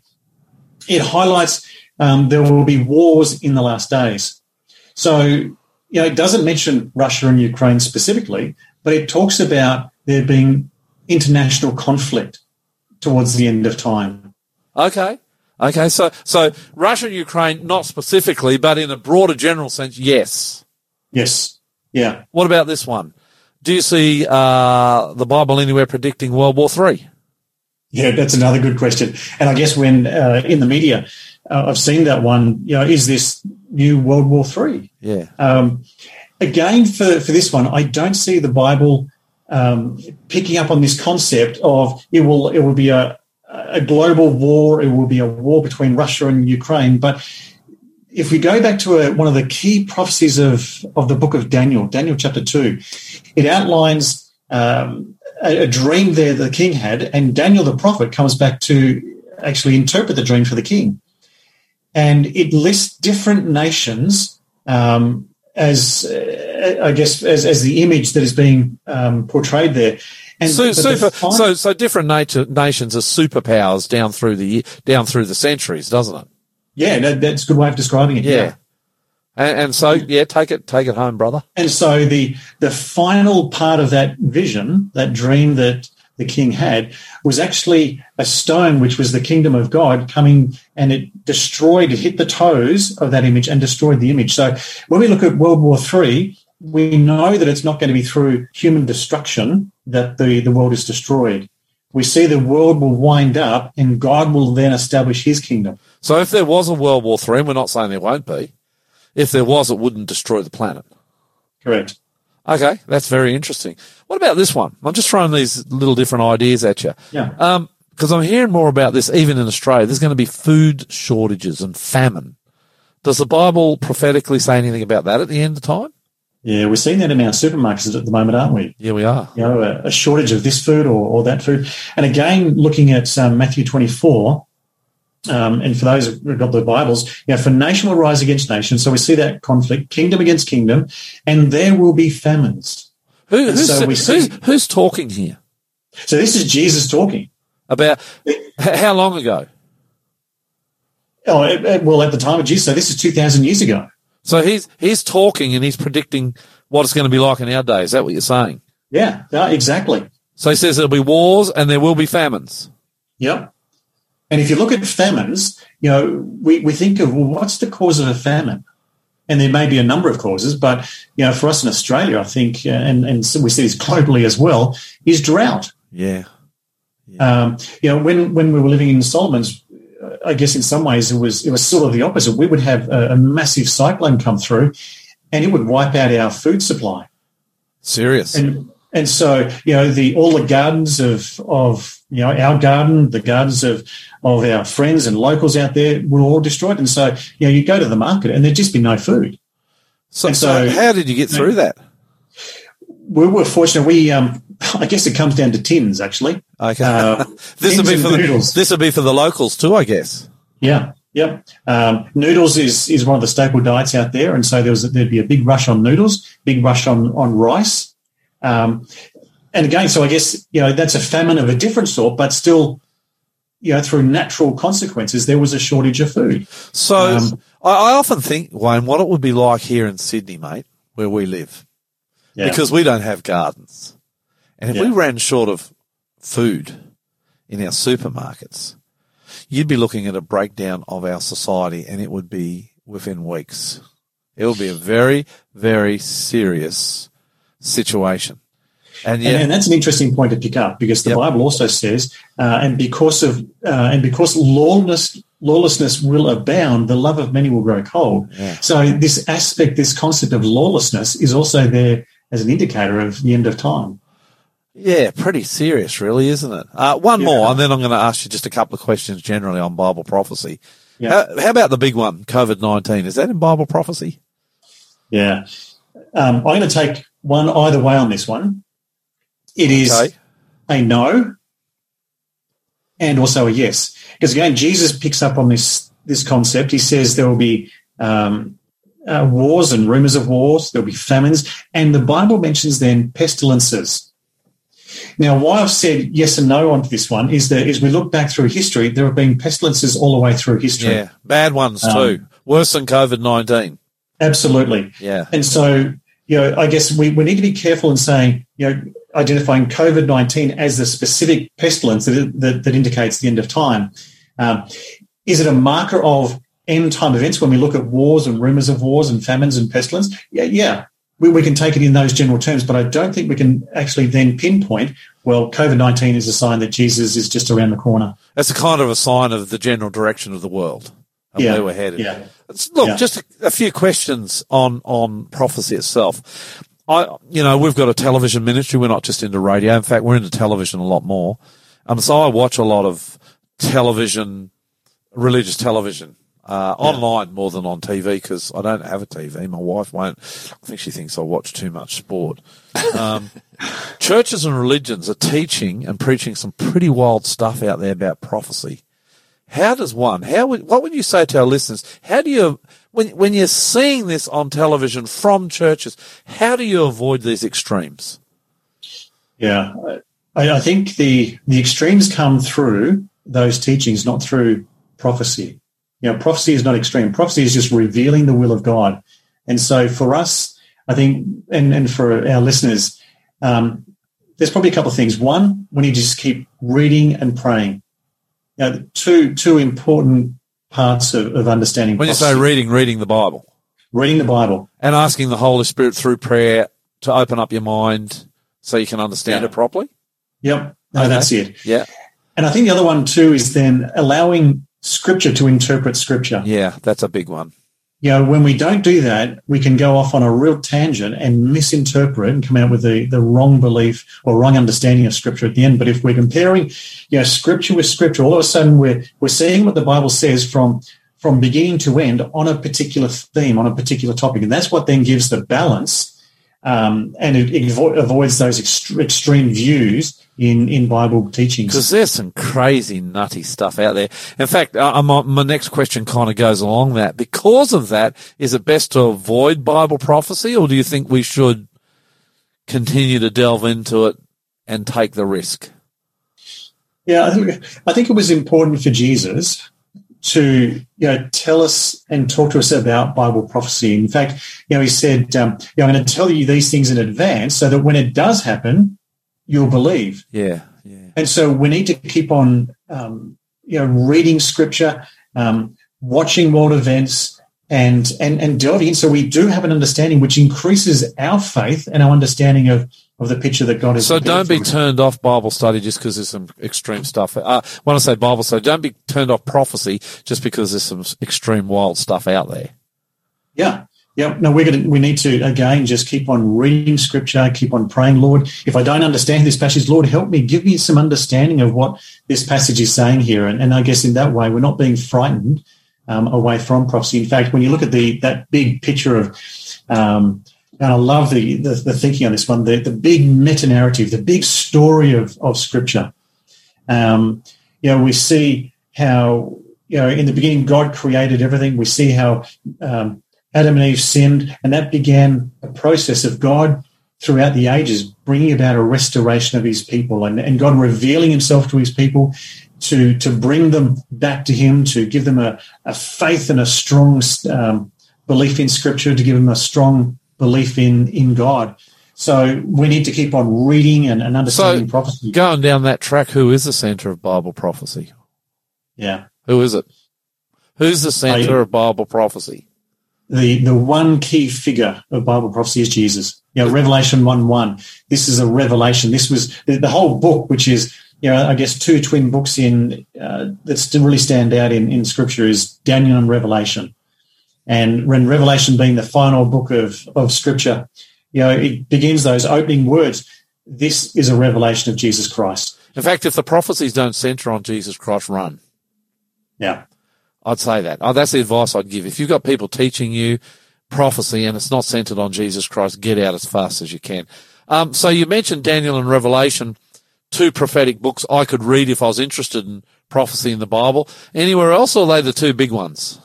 It highlights um, there will be wars in the last days. So you know, it doesn't mention Russia and Ukraine specifically, but it talks about there being international conflict towards the end of time. Okay. Okay. So, so Russia and Ukraine, not specifically, but in a broader general sense, yes. Yes. Yeah. What about this one? Do you see uh, the Bible anywhere predicting World War Three? Yeah, that's another good question. And I guess when uh, in the media, uh, I've seen that one. You know, is this new World War Three? Yeah. Um, again, for for this one, I don't see the Bible um, picking up on this concept of it will it will be a a global war. It will be a war between Russia and Ukraine. But if we go back to a, one of the key prophecies of of the book of Daniel, Daniel chapter two, it outlines um, a, a dream there the king had, and Daniel the prophet comes back to actually interpret the dream for the king, and it lists different nations um, as uh, I guess as, as the image that is being um, portrayed there. And So, but the super, fin- so, so different nations are superpowers down through the down through the centuries, doesn't it? yeah, no, that's a good way of describing it. Yeah. And, and so, yeah, take it, take it home, brother. And so the the final part of that vision, that dream that the king had, was actually a stone which was the kingdom of God coming and it destroyed, it hit the toes of that image and destroyed the image. So when we look at World War Three, we know that it's not going to be through human destruction that the, the world is destroyed. We see the world will wind up and God will then establish his kingdom. So if there was a World War Three, and we're not saying there won't be, if there was, it wouldn't destroy the planet. Correct. Okay, that's very interesting. What about this one? I'm just throwing these little different ideas at you. Yeah. Um, because I'm hearing more about this even in Australia. There's going to be food shortages and famine. Does the Bible prophetically say anything about that at the end of time? Yeah, we're seeing that in our supermarkets at the moment, aren't we? Yeah, we are. you know, a, a shortage of this food or, or that food. And again, looking at um, Matthew 24, um, and for those who've got their Bibles, you know, for nation will rise against nation. So we see that conflict, kingdom against kingdom, and there will be famines. Who, who's, so we who's, see- who's talking here So this is Jesus talking. about how long ago? Oh, well, at the time of Jesus, so this is 2,000 years ago. So he's he's talking and he's predicting what it's going to be like in our day. Is that what you're saying? Yeah, yeah, exactly. So he says there'll be wars and there will be famines. Yep. And if you look at famines, you know, we, we think of, well, what's the cause of a famine? And there may be a number of causes, but, you know, for us in Australia, I think, uh, and, and so we see this globally as well, is drought. Yeah. Um, you know, when, when we were living in Solomons, uh, I guess in some ways it was, it was sort of the opposite. We would have a, a massive cyclone come through and it would wipe out our food supply. Serious. And and so you know the all the gardens of of you know our garden, the gardens of of our friends and locals out there were all destroyed. And so you know you go to the market and there'd just be no food. so, so so- how did you get through that? We were fortunate. We um I guess it comes down to tins actually. Okay. Uh, <laughs> this will tins be for the, noodles. this will be for the locals too, I guess. Yeah. Yep. Um, noodles is, is one of the staple diets out there. And so there was, there'd be a big rush on noodles, big rush on, on rice. Um, and again, so I guess, you know, that's a famine of a different sort, but still, you know, through natural consequences, there was a shortage of food. So Um, I, I often think, Wayne, what it would be like here in Sydney, mate, where we live, Yeah. because we don't have gardens. And if we ran short of food in our supermarkets, you'd be looking at a breakdown of our society and it would be within weeks. It would be a very, very serious situation. And And, yeah, and that's an interesting point to pick up because the Yep. Bible also says, uh, and because of uh, and because lawlessness lawlessness will abound, the love of many will grow cold. Yeah. So this aspect, this concept of lawlessness, is also there as an indicator of the end of time. Yeah, pretty serious, really, isn't it? Uh, one Yeah. more, and then I'm going to ask you just a couple of questions generally on Bible prophecy. Yeah. How, how about the big one, COVID 19? Is that in Bible prophecy? Yeah. Um, I'm going to take one either way on this one. It is Okay. a no and also a yes. Because again, Jesus picks up on this this concept. He says there will be um, uh, wars and rumors of wars. There'll be famines, and the Bible mentions then pestilences. Now, why I've said yes and no on this one is that as we look back through history, there have been pestilences all the way through history. Yeah, bad ones Um, too. Worse than COVID nineteen. Absolutely. Yeah. And so, you know, I guess we, we need to be careful in saying, you know, identifying COVID 19 as the specific pestilence that, that, that indicates the end of time. Um, is it a marker of end time events when we look at wars and rumors of wars and famines and pestilence? Yeah, yeah. We, we can take it in those general terms, but I don't think we can actually then pinpoint, well, COVID 19 is a sign that Jesus is just around the corner. That's a kind of a sign of the general direction of the world and Yeah, where we're headed. yeah. Look, Yeah. just a, a few questions on on prophecy itself. I, you know, we've got a television ministry. We're not just into radio. In fact, we're into television a lot more. Um, so I watch a lot of television, religious television, uh, online more than on TV because I don't have a TV. My wife won't. I think she thinks I watch too much sport. Um, <laughs> churches and religions are teaching and preaching some pretty wild stuff out there about prophecy. How does one? How would? What would you say to our listeners? How do you, when when you're seeing this on television from churches, how do you avoid these extremes? Yeah, I, I think the the extremes come through those teachings, not through prophecy. You know, prophecy is not extreme. Prophecy is just revealing the will of God. And so for us, I think, and, and for our listeners, um, there's probably a couple of things. One, we need to just keep reading and praying. You know, two two important parts of, of understanding. When you say reading, reading the Bible reading the Bible, and asking the Holy Spirit through prayer to open up your mind so you can understand Yeah. it properly. yep, no, Okay. that's it. Yeah, And I think the other one too is then allowing Scripture to interpret Scripture. yeah, that's a big one. You know, when we don't do that, we can go off on a real tangent and misinterpret and come out with the, the wrong belief or wrong understanding of scripture at the end. But if we're comparing, you know, scripture with scripture, all of a sudden we're, we're seeing what the Bible says from, from beginning to end on a particular theme, on a particular topic. And that's what then gives the balance. Um, and it, it avoids those ext- extreme views in, in Bible teachings. Because there's some crazy nutty stuff out there. In fact, uh, my, my next question kind of goes along that. Because of that, is it best to avoid Bible prophecy, or do you think we should continue to delve into it and take the risk? Yeah, I think I think it was important for Jesus to you know tell us and talk to us about Bible prophecy. In fact, you know, he said, um, you know, "I'm going to tell you these things in advance, so that when it does happen, you'll believe." Yeah, yeah. And so we need to keep on, um, you know, reading Scripture, um, watching world events, and and and delving in. So we do have an understanding, which increases our faith and our understanding of of the picture that God has. So don't be turned off Bible study just because there's some extreme stuff. Uh, when I say Bible study, don't be turned off prophecy just because there's some extreme wild stuff out there. Yeah. Yeah. No, we're going to, we need to, again, just keep on reading scripture, keep on praying, Lord. If I don't understand this passage, Lord, help me, give me some understanding of what this passage is saying here. And, and I guess in that way, we're not being frightened um, away from prophecy. In fact, when you look at the, that big picture of, um, and I love the, the, the thinking on this one, the, the big meta narrative, the big story of, of scripture. Um, you know, we see how, you know, in the beginning, God created everything. We see how, um, Adam and Eve sinned, and that began a process of God throughout the ages bringing about a restoration of his people and, and God revealing himself to his people to, to bring them back to him, to give them a, a faith and a strong um, belief in scripture, to give them a strong belief in, in God. So we need to keep on reading and, and understanding So prophecy. going down that track, who is the center of Bible prophecy? Yeah. Who is it? Who's the center of Bible prophecy? The the one key figure of Bible prophecy is Jesus. You know, Revelation one one. This is a revelation. This was the, the whole book, which is you know, I guess two twin books in uh, that still really stand out in in Scripture is Daniel and Revelation, and when Revelation being the final book of of Scripture, you know, it begins those opening words. This is a revelation of Jesus Christ. In fact, if the prophecies don't center on Jesus Christ, run. Yeah, I'd say that. Oh, that's the advice I'd give. If you've got people teaching you prophecy and it's not centered on Jesus Christ, get out as fast as you can. Um, so you mentioned Daniel and Revelation, two prophetic books I could read if I was interested in prophecy in the Bible. Anywhere else, or are they the two big ones?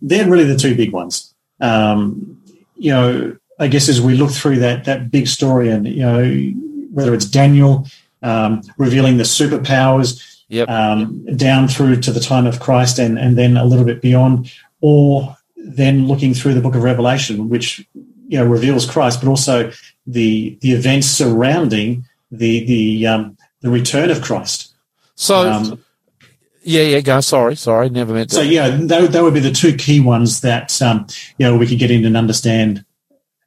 they're really the two big ones. Um, you know, I guess as we look through that that big story, and you know, whether it's Daniel um, revealing the superpowers, Yep. um, down through to the time of Christ, and and then a little bit beyond, or then looking through the Book of Revelation, which you know reveals Christ, but also the the events surrounding the the um, the return of Christ. So, Um, yeah, yeah, go. Sorry, sorry. Never meant to. So yeah, that, that would be the two key ones that um, you know we could get in and understand.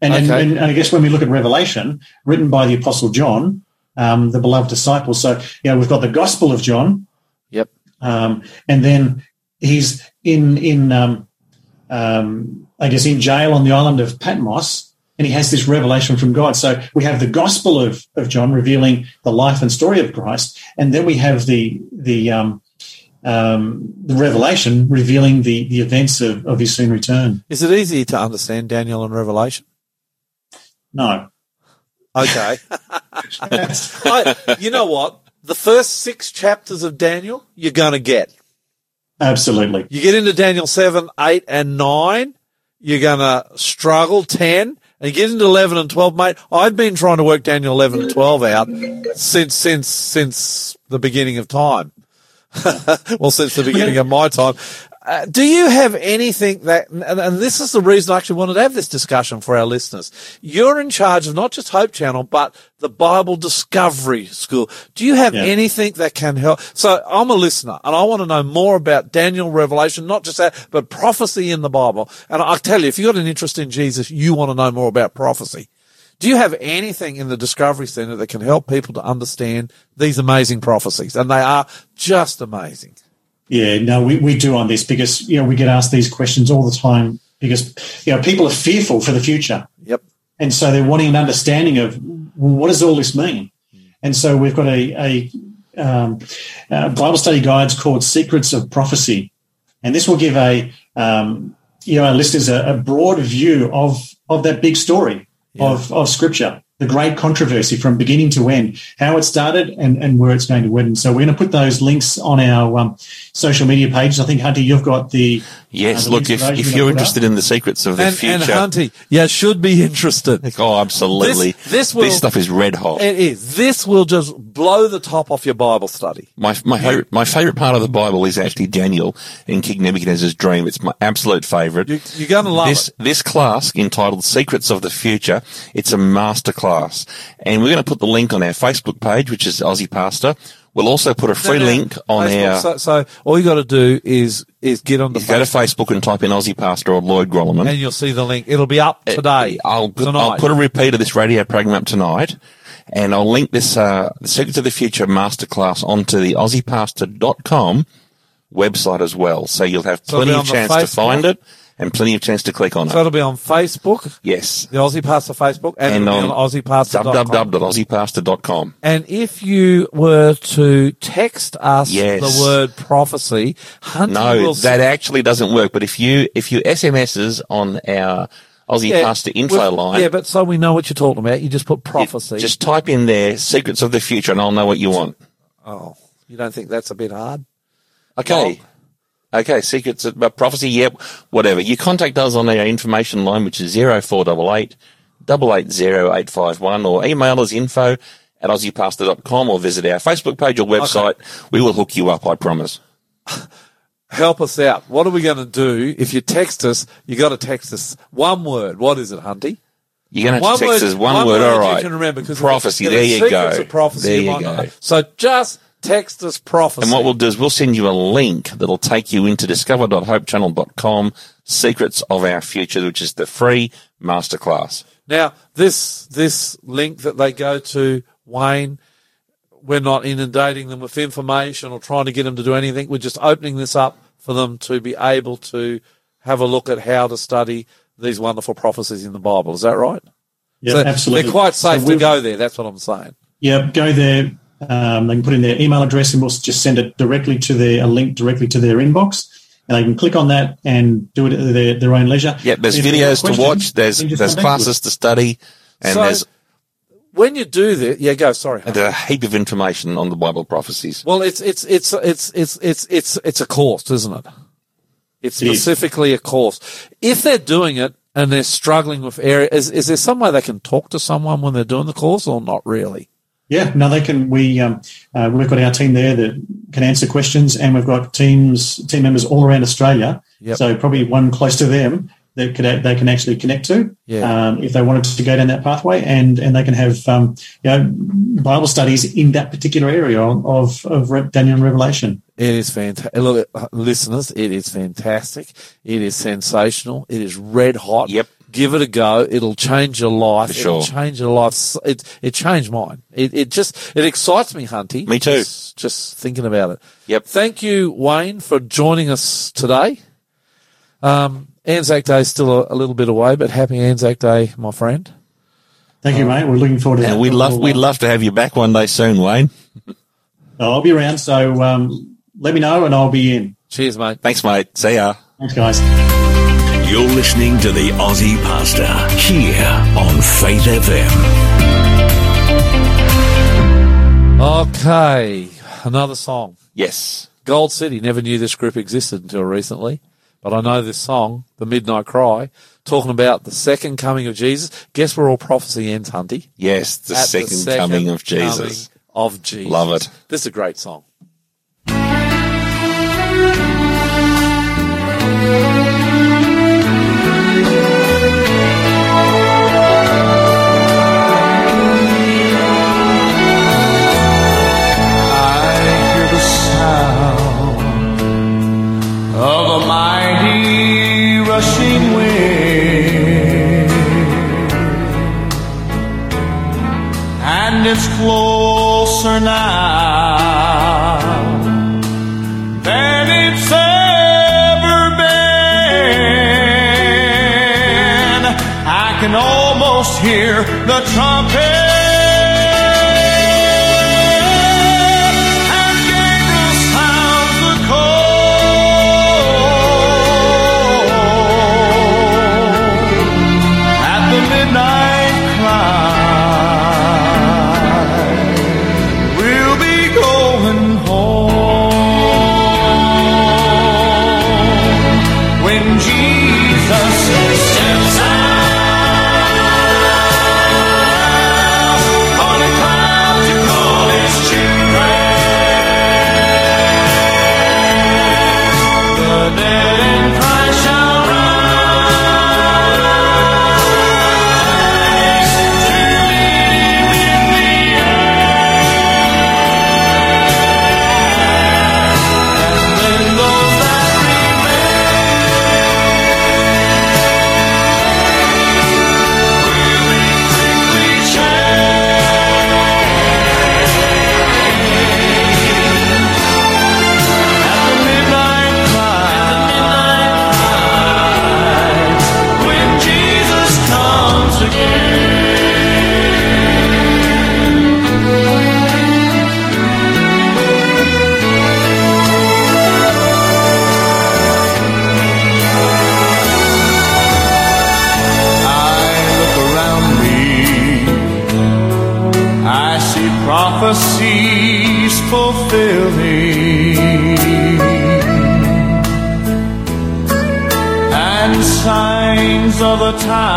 And, and- Okay. and, I guess when we look at Revelation, written by the Apostle John, um, the beloved disciple. So you know we've got the Gospel of John, Yep. um, and then he's in in um, um, I guess in jail on the island of Patmos, and he has this revelation from God. So we have the Gospel of, of John revealing the life and story of Christ, and then we have the the um, um, the revelation revealing the the events of, of his soon return. Is it easy to understand Daniel and Revelation? No, Okay. <laughs> I, you know what? The first six chapters of Daniel, you're going to get. absolutely. You get into Daniel 7, 8, and 9, you're going to struggle 10. And you get into 11 and 12, mate. I've been trying to work Daniel 11 and 12 out since, since, since the beginning of time. <laughs> well, since the beginning of my time. Uh, do you have anything that, and, and this is the reason I actually wanted to have this discussion for our listeners. You're in charge of not just Hope Channel, but the Bible Discovery School. Do you have Yeah. anything that can help? So I'm a listener and I want to know more about Daniel Revelation, not just that, but prophecy in the Bible. And I tell you, if you've got an interest in Jesus, you want to know more about prophecy. Do you have anything in the Discovery Center that can help people to understand these amazing prophecies? And they are just amazing. Yeah, no, we, we do on this because you know we get asked these questions all the time because you know people are fearful for the future. Yep. and so they're wanting an understanding of well, what does all this mean. And so we've got a, a, um, uh Bible study guides called Secrets of Prophecy, and this will give a um, you know our listeners a, a broad view of of that big story of of Scripture, the great controversy from beginning to end, how it started and and where it's going to end. So we're going to put those links on our um, social media pages. I think Hunter, you've got the Yes, Uh, look, if, if you're interested in the secrets of the And, future, and Hunty, you should be interested. <laughs> oh, absolutely. This- this will- stuff is red hot. It is. This will just blow the top off your Bible study. My my favorite my favorite part of the Bible is actually Daniel in King Nebuchadnezzar's dream. It's my absolute favorite. You, you're going to love this it. this class entitled Secrets of the Future. It's a master class, and we're going to put the link on our Facebook page, which is Aussie Pastor. We'll also put a free No, no, link on Facebook. our. So, so all you got to do is is get on the go to Facebook and type in Aussie Pastor or Lloyd Grolimund. and you'll see the link. It'll be up today. I'll put, tonight. I'll put a repeat of this radio program up tonight, and I'll link this uh, Secrets of the Future masterclass onto the AussiePastor.com website as well. So you'll have plenty be of chance to find it and plenty of chance to click on so it. So it'll be on Facebook, Yes. the Aussie Pastor Facebook, and, And on on AussiePastor.com. www.aussiepastor.com. And if you were to text us Yes. the word prophecy, Hunter No, will that actually doesn't work. But if you if you SMSs on our Aussie Yeah, Pastor info line, Yeah, but so we know what you're talking about. You just put prophecy. just type in there "Secrets of the Future" and I'll know what you want. oh, you don't think that's a bit hard? Okay. Okay, secrets of but prophecy, yep, whatever. You contact us on our information line, which is 0488 880851, or email us info at aussiepastor.com or visit our Facebook page or website. We will hook you up, I promise. <laughs> Help us out. What are we going to do? If you text us, you got to text us one word. What is it, Hunty? You're going to text us one, word, all right. You can remember because prophecy, there you go. Prophecy, there you go. So just text us prophecy. And what we'll do is we'll send you a link that'll take you into discover.hopechannel.com, Secrets of Our Future, which is the free masterclass. Now, this this link that they go to, Wayne, we're not inundating them with information or trying to get them to do anything. We're just opening this up for them to be able to have a look at how to study these wonderful prophecies in the Bible. Is that right? Yeah, So absolutely. They're quite safe So to we've- go there. That's what I'm saying. Yeah, go there. Um, they can put in their email address, and we'll just send it directly to their a link directly to their inbox, and they can click on that and do it at their, their own leisure. Yeah, there's If videos to watch, there's there's classes to study, and So- there's When you do that, yeah, go. Sorry. There's a heap of information on the Bible prophecies. Well, it's it's it's it's it's it's it's it's a course, isn't it? It's It is. specifically a course. If they're doing it and they're struggling with area, is, is there some way they can talk to someone when they're doing the course or not really? Yeah, no, they can. We um, uh, we've got our team there that can answer questions, and we've got teams team members all around Australia. Yep. So probably one close to them that could they can actually connect to Yeah. um, if they wanted to go down that pathway, and and they can have um, you know Bible studies in that particular area of of Re- Daniel and Revelation. It is fantastic. Listeners, it is fantastic. It is sensational. It is red hot. Yep. Give it a go. It'll change your life. For It'll change your life. It, it changed mine. It, it just, it excites me, Hunty. Me too. Just, just thinking about it. Yep. Thank you, Wayne, for joining us today. Um, Anzac Day is still a, a little bit away, but happy Anzac Day, my friend. Thank you, mate. We're looking forward to that. And we'd love, We'll, we'd love to have you back one day soon, Wayne. <laughs> I'll be around, so um, let me know, and I'll be in. Cheers, mate. Thanks, mate. See ya. Thanks, guys. You're listening to the Aussie Pastor here on Faith FM. Okay. Another song. Yes. Gold City. Never knew this group existed until recently, but I know this song, The Midnight Cry, talking about the second coming of Jesus. Guess where all prophecy ends, Hunty? Yes, the, At second, coming of Jesus. coming of Jesus. Love it. This is a great song. Rushing wind, and it's closer now than it's ever been. I can almost hear the trumpet. Of the times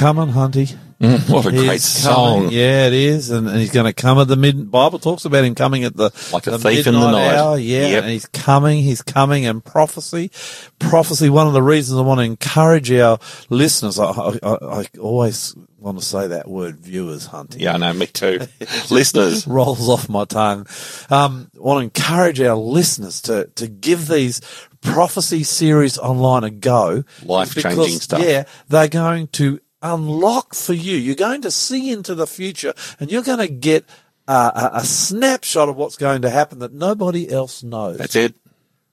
coming, Hunty. Mm, what a great He's song. coming. Yeah, it is, and, and he's going to come at the mid. Bible talks about him coming at the Like a the thief in the night. Hour. Yeah, Yep. and he's coming. He's coming, and prophecy, prophecy. One of the reasons I want to encourage our listeners. I, I, I always want to say that word, viewers, Hunty. Yeah, I know, me too. <laughs> Listeners, <laughs> rolls off my tongue. Um, I want to encourage our listeners to, to give these prophecy series online a go. Life-changing stuff. Yeah, they're going to unlock for you. You're going to see into the future and you're going to get a, a snapshot of what's going to happen that nobody else knows. that's it.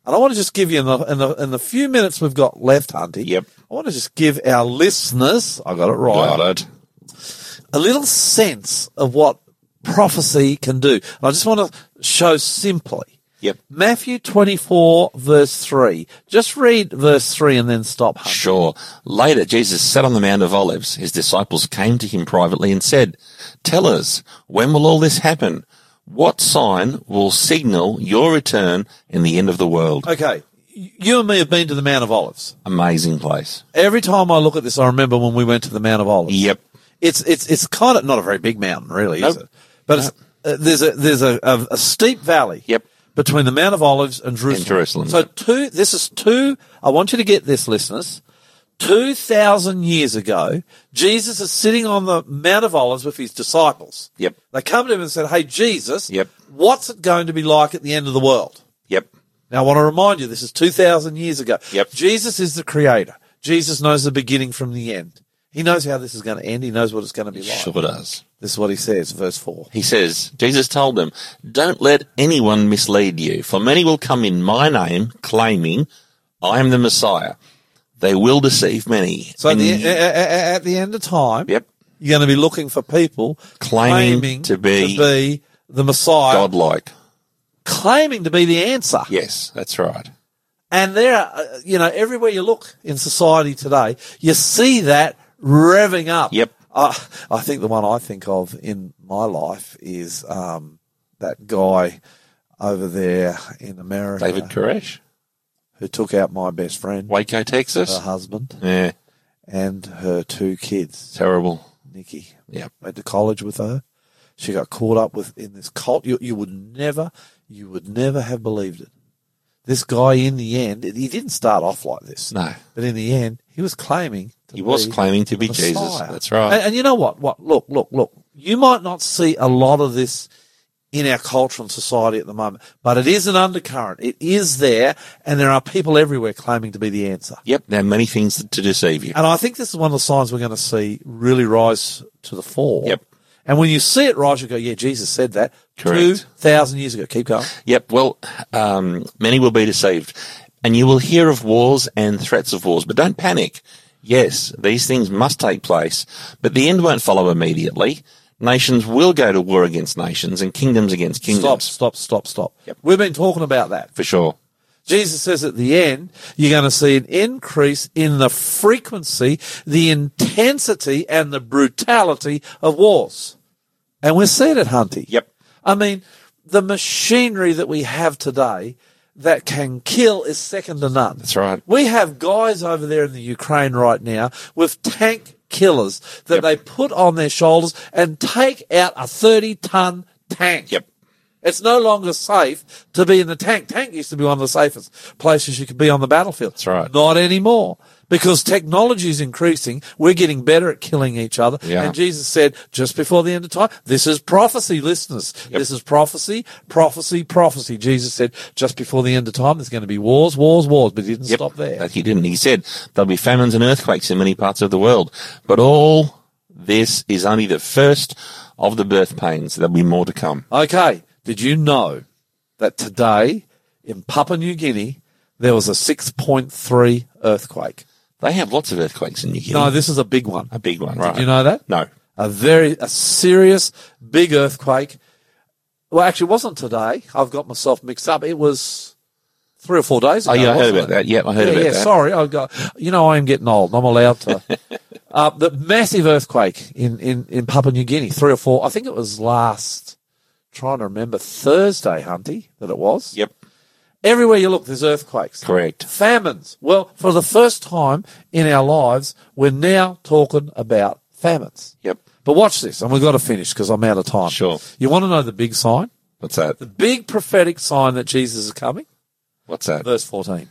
And I want to just give you in the, in the, in the few minutes we've got left, Hunty. Yep. I want to just give our listeners, I got it right Got it. a little sense of what prophecy can do. And I just want to show simply. Yep. Matthew 24 verse 3. Just read verse 3 and then stop. Hunter. Sure. Later, Jesus sat on the Mount of Olives. His disciples came to him privately and said, Tell us, when will all this happen? What sign will signal your return in the end of the world? Okay. You and me have been to the Mount of Olives. Amazing place. Every time I look at this, I remember when we went to the Mount of Olives. Yep. It's, it's, it's kind of not a very big mountain, really, is it? But it's, uh, there's a, there's a, a, a steep valley. Yep. Between the Mount of Olives and Jerusalem. Jerusalem, So two, this is two, I want you to get this, listeners. 2,000 years ago, Jesus is sitting on the Mount of Olives with his disciples. Yep. They come to him and said, Hey, Jesus, Yep. what's it going to be like at the end of the world? Yep. Now, I want to remind you, this is 2,000 years ago. Yep. Jesus is the creator. Jesus knows the beginning from the end. He knows how this is going to end. He knows what it's going to be like. Sure does. This is what he says, verse 4. He says, Jesus told them, Don't let anyone mislead you, for many will come in my name, claiming, I am the Messiah. They will deceive many. So at the, a- at the end of time, Yep. you're going to be looking for people Claiming to be- to be the Messiah, Godlike. claiming to be the answer. Yes, that's right. And there, are, uh, you know, everywhere you look in society today, you see that revving up. Yep. Uh, I think the one I think of in my life is um, that guy over there in America David Koresh, who took out my best friend, Waco, Texas. her husband, Yeah, and her two kids. terrible. Nikki. Yep. Went to college with her. She got caught up with in this cult. You, you would never, you would never have believed it. This guy, in the end, he didn't start off like this. No. But in the end, he was claiming. To He was claiming to be the Jesus. That's right. And, and you know what? What? Look, look, look. You might not see a lot of this in our culture and society at the moment, but it is an undercurrent. It is there, and there are people everywhere claiming to be the answer. Yep, there are many things to deceive you. And I think this is one of the signs we're going to see really rise to the fore. Yep. And when you see it rise, you go, yeah, Jesus said that Correct. 2,000 years ago. Keep going. Yep, well, um, many will be deceived. And you will hear of wars and threats of wars, but don't panic. Yes, these things must take place, but the end won't follow immediately. Nations will go to war against nations and kingdoms against Stop, kingdoms. stop, stop, stop. Yep. We've been talking about that. For sure. Jesus says at the end, you're going to see an increase in the frequency, the intensity, and the brutality of wars. And we're seeing it, Hunty. Yep. I mean, the machinery that we have today that can kill is second to none. That's right. We have guys over there in the Ukraine right now with tank killers that Yep. they put on their shoulders and take out a 30 ton tank. Yep. It's no longer safe to be in the tank. Tank used to be one of the safest places you could be on the battlefield. That's right. Not anymore. Because technology is increasing. We're getting better at killing each other. Yeah. And Jesus said, just before the end of time, this is prophecy, listeners. This is prophecy, prophecy, prophecy. Jesus said, just before the end of time, there's going to be wars, wars, wars. But he didn't Yep. stop there. He didn't. He said there'll be famines and earthquakes in many parts of the world, but all this is only the first of the birth pains. There'll be more to come. Okay. Did you know that today in Papua New Guinea, there was a 6.3 earthquake? They have lots of earthquakes in New Guinea. No, this is a big one. a big one, right? Did you know that? No. A very, a serious big earthquake. Well, actually, it wasn't today. I've got myself mixed up. It was three or four days ago. Oh, yeah, I heard about it? that. Yeah, I heard yeah, about yeah, that. sorry. I got, you know, I am getting old. I'm allowed to. <laughs> uh, the massive earthquake in, in, in Papua New Guinea, three or four, I think it was last, trying to remember, Thursday, Hunty, that it was. Yep. Everywhere you look, there's earthquakes. Correct. Famines. Well, for the first time in our lives, we're now talking about famines. Yep. But watch this, and we've got to finish because I'm out of time. Sure. You want to know the big sign? What's that? The big prophetic sign that Jesus is coming? What's that? Verse 14.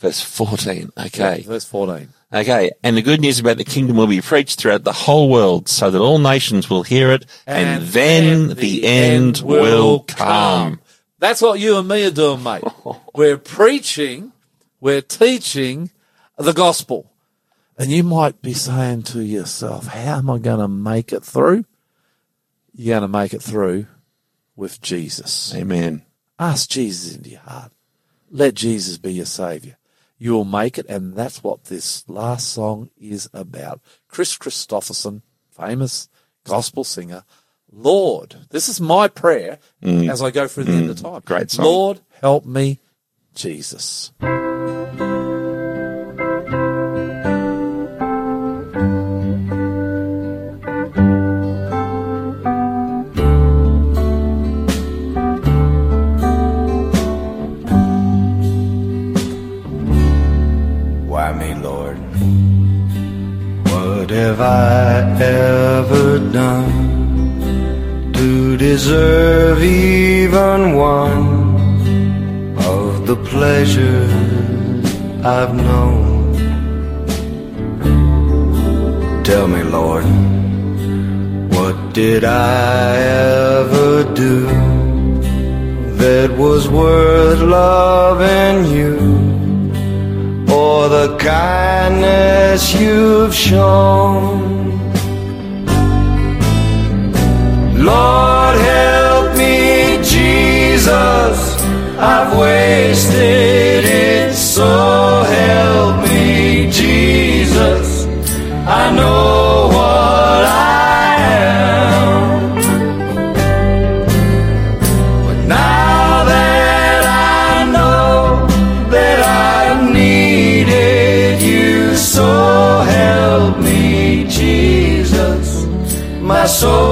Verse 14. Okay. Verse 14. Okay. And the good news about the kingdom will be preached throughout the whole world so that all nations will hear it and, then the, end, will come. That's what you and me are doing, mate. <laughs> we're preaching, we're teaching the gospel. And you might be saying to yourself, how am I going to make it through? You're going to make it through with Jesus. Amen. Ask Jesus into your heart. Let Jesus be your savior. You will make it, and that's what this last song is about. Kris Kristofferson, famous gospel singer. Lord, this is my prayer mm. as I go through the end of mm. time. Great song. Lord, help me, Jesus. Why me, Lord? What have I ever done to deserve even one of the pleasures I've known? Tell me, Lord, what did I ever do that was worth loving you? for the kindness you've shown. Jesus. I've wasted it, so help me, Jesus. I know what I am. But now that I know that I needed you, so help me, Jesus. My soul's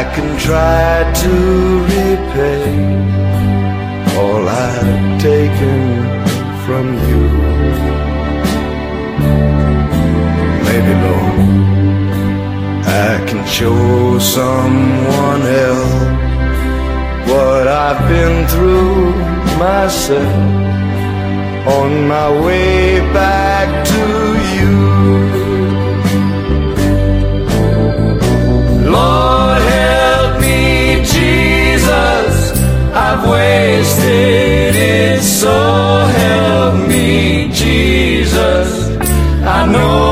I can try to repay all I've taken from you. Maybe, Lord, I can show someone else what I've been through myself on my way back it, so help me, Jesus. I know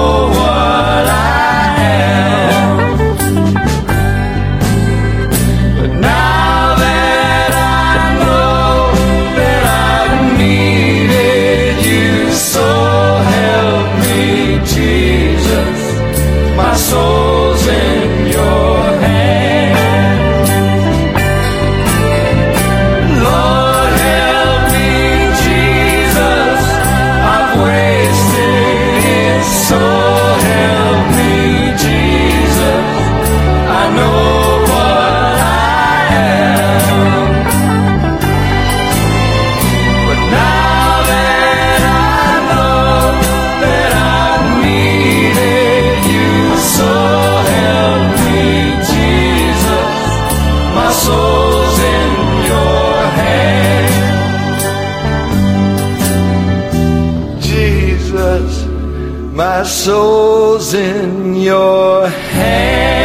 soul's in your hands.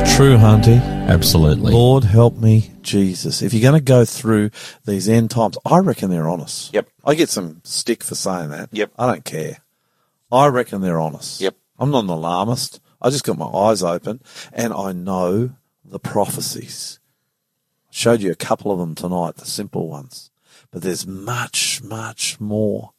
It's true, Hunty. Absolutely. Lord, help me, Jesus. If you're going to go through these end times, I reckon they're honest. Yep. I get some stick for saying that. Yep. I don't care. I reckon they're honest. Yep. I'm not an alarmist. I just got my eyes open and I know the prophecies. I showed you a couple of them tonight, the simple ones. But there's much, much more.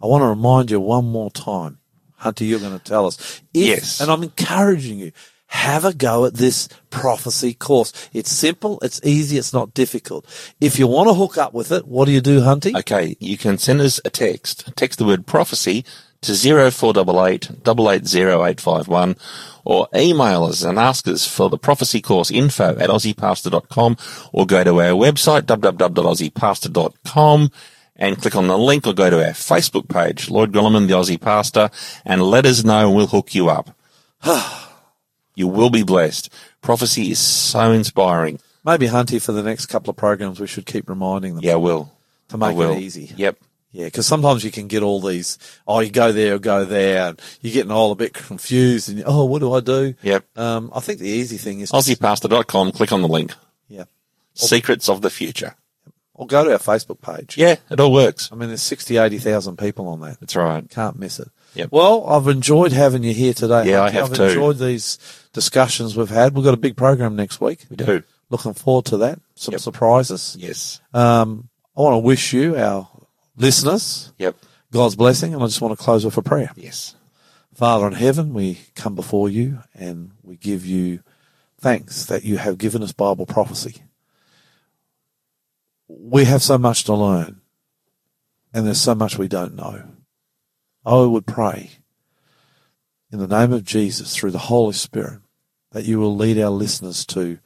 I want to remind you one more time. Hunter, you're going to tell us. If, Yes. And I'm encouraging you. have a go at this prophecy course. It's simple, it's easy, it's not difficult. If you want to hook up with it, what do you do, Hunty? Okay, you can send us a text. Text the word prophecy to 0488 880851 or email us and ask us for the prophecy course info at aussiepastor.com or go to our website www.aussiepastor.com and click on the link or go to our Facebook page, Lloyd Grolimund, the Aussie Pastor, and let us know and we'll hook you up. <sighs> you will be blessed. Prophecy is so inspiring. Maybe Hunty for the next couple of programs we should keep reminding them Yeah, I will. to make it easy. Yep. Yeah, because sometimes you can get all these, oh, you go there or go there, and you're getting all a bit confused, and oh, what do I do? Yep. Um, I think the easy thing is, AussiePastor.com, click on the link. yeah, Secrets of the Future. or go to our Facebook page. Yeah, it all works. I mean, there's 60, 80,000 people on that. That's right. Can't miss it. Yep. Well, I've enjoyed having you here today. Yeah, I Hunty. have I've too. enjoyed these discussions we've had. We've got a big program next week. We do. Looking forward to that. Some Yep. surprises. Yes. Um, I want to wish you, our listeners, Yep. God's blessing, and I just want to close with a prayer. Yes. Father in heaven, we come before you and we give you thanks that you have given us Bible prophecy. We have so much to learn and there's so much we don't know. I would pray in the name of Jesus through the Holy Spirit that you will lead our listeners to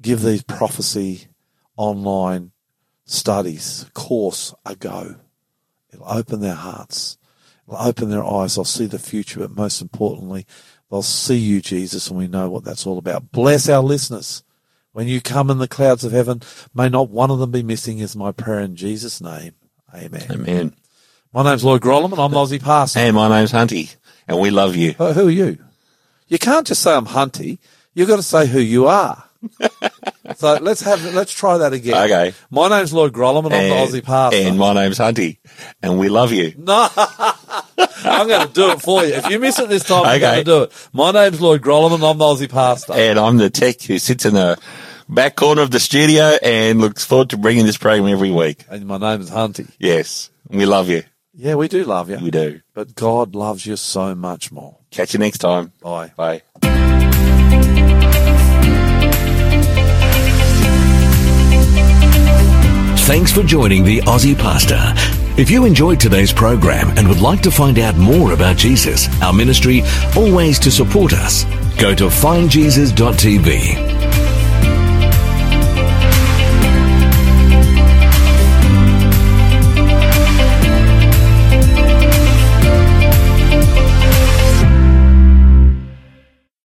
give these prophecy online studies, course a go. It'll open their hearts. It'll open their eyes. They'll see the future, but most importantly, they'll see you, Jesus, and we know what that's all about. Bless our listeners. When you come in the clouds of heaven, may not one of them be missing is my prayer in Jesus' name. Amen. Amen. My name's Lloyd Grolimund. I'm Aussie Pastor. Hey, my name's Hunty, and we love you. Uh, who are you? You can't just say I'm Hunty. You've got to say who you are. <laughs> so let's have let's try that again. Okay. My name's Lloyd and I'm the Aussie Pastor. and my name's Hunty, and we love you. No, <laughs> I'm going to do it for you. If you miss it this time, I'm going to do it. My name's Lloyd Grolimund. I'm the Aussie Pastor. And I'm the tech who sits in the back corner of the studio and looks forward to bringing this program every week. And my name is Hunty. Yes, we love you. Yeah, we do love you. We do. But God loves you so much more. Catch you next time. Bye. Bye. Thanks for joining the Aussie Pastor. If you enjoyed today's program and would like to find out more about Jesus, our ministry, or ways to support us, go to findjesus.tv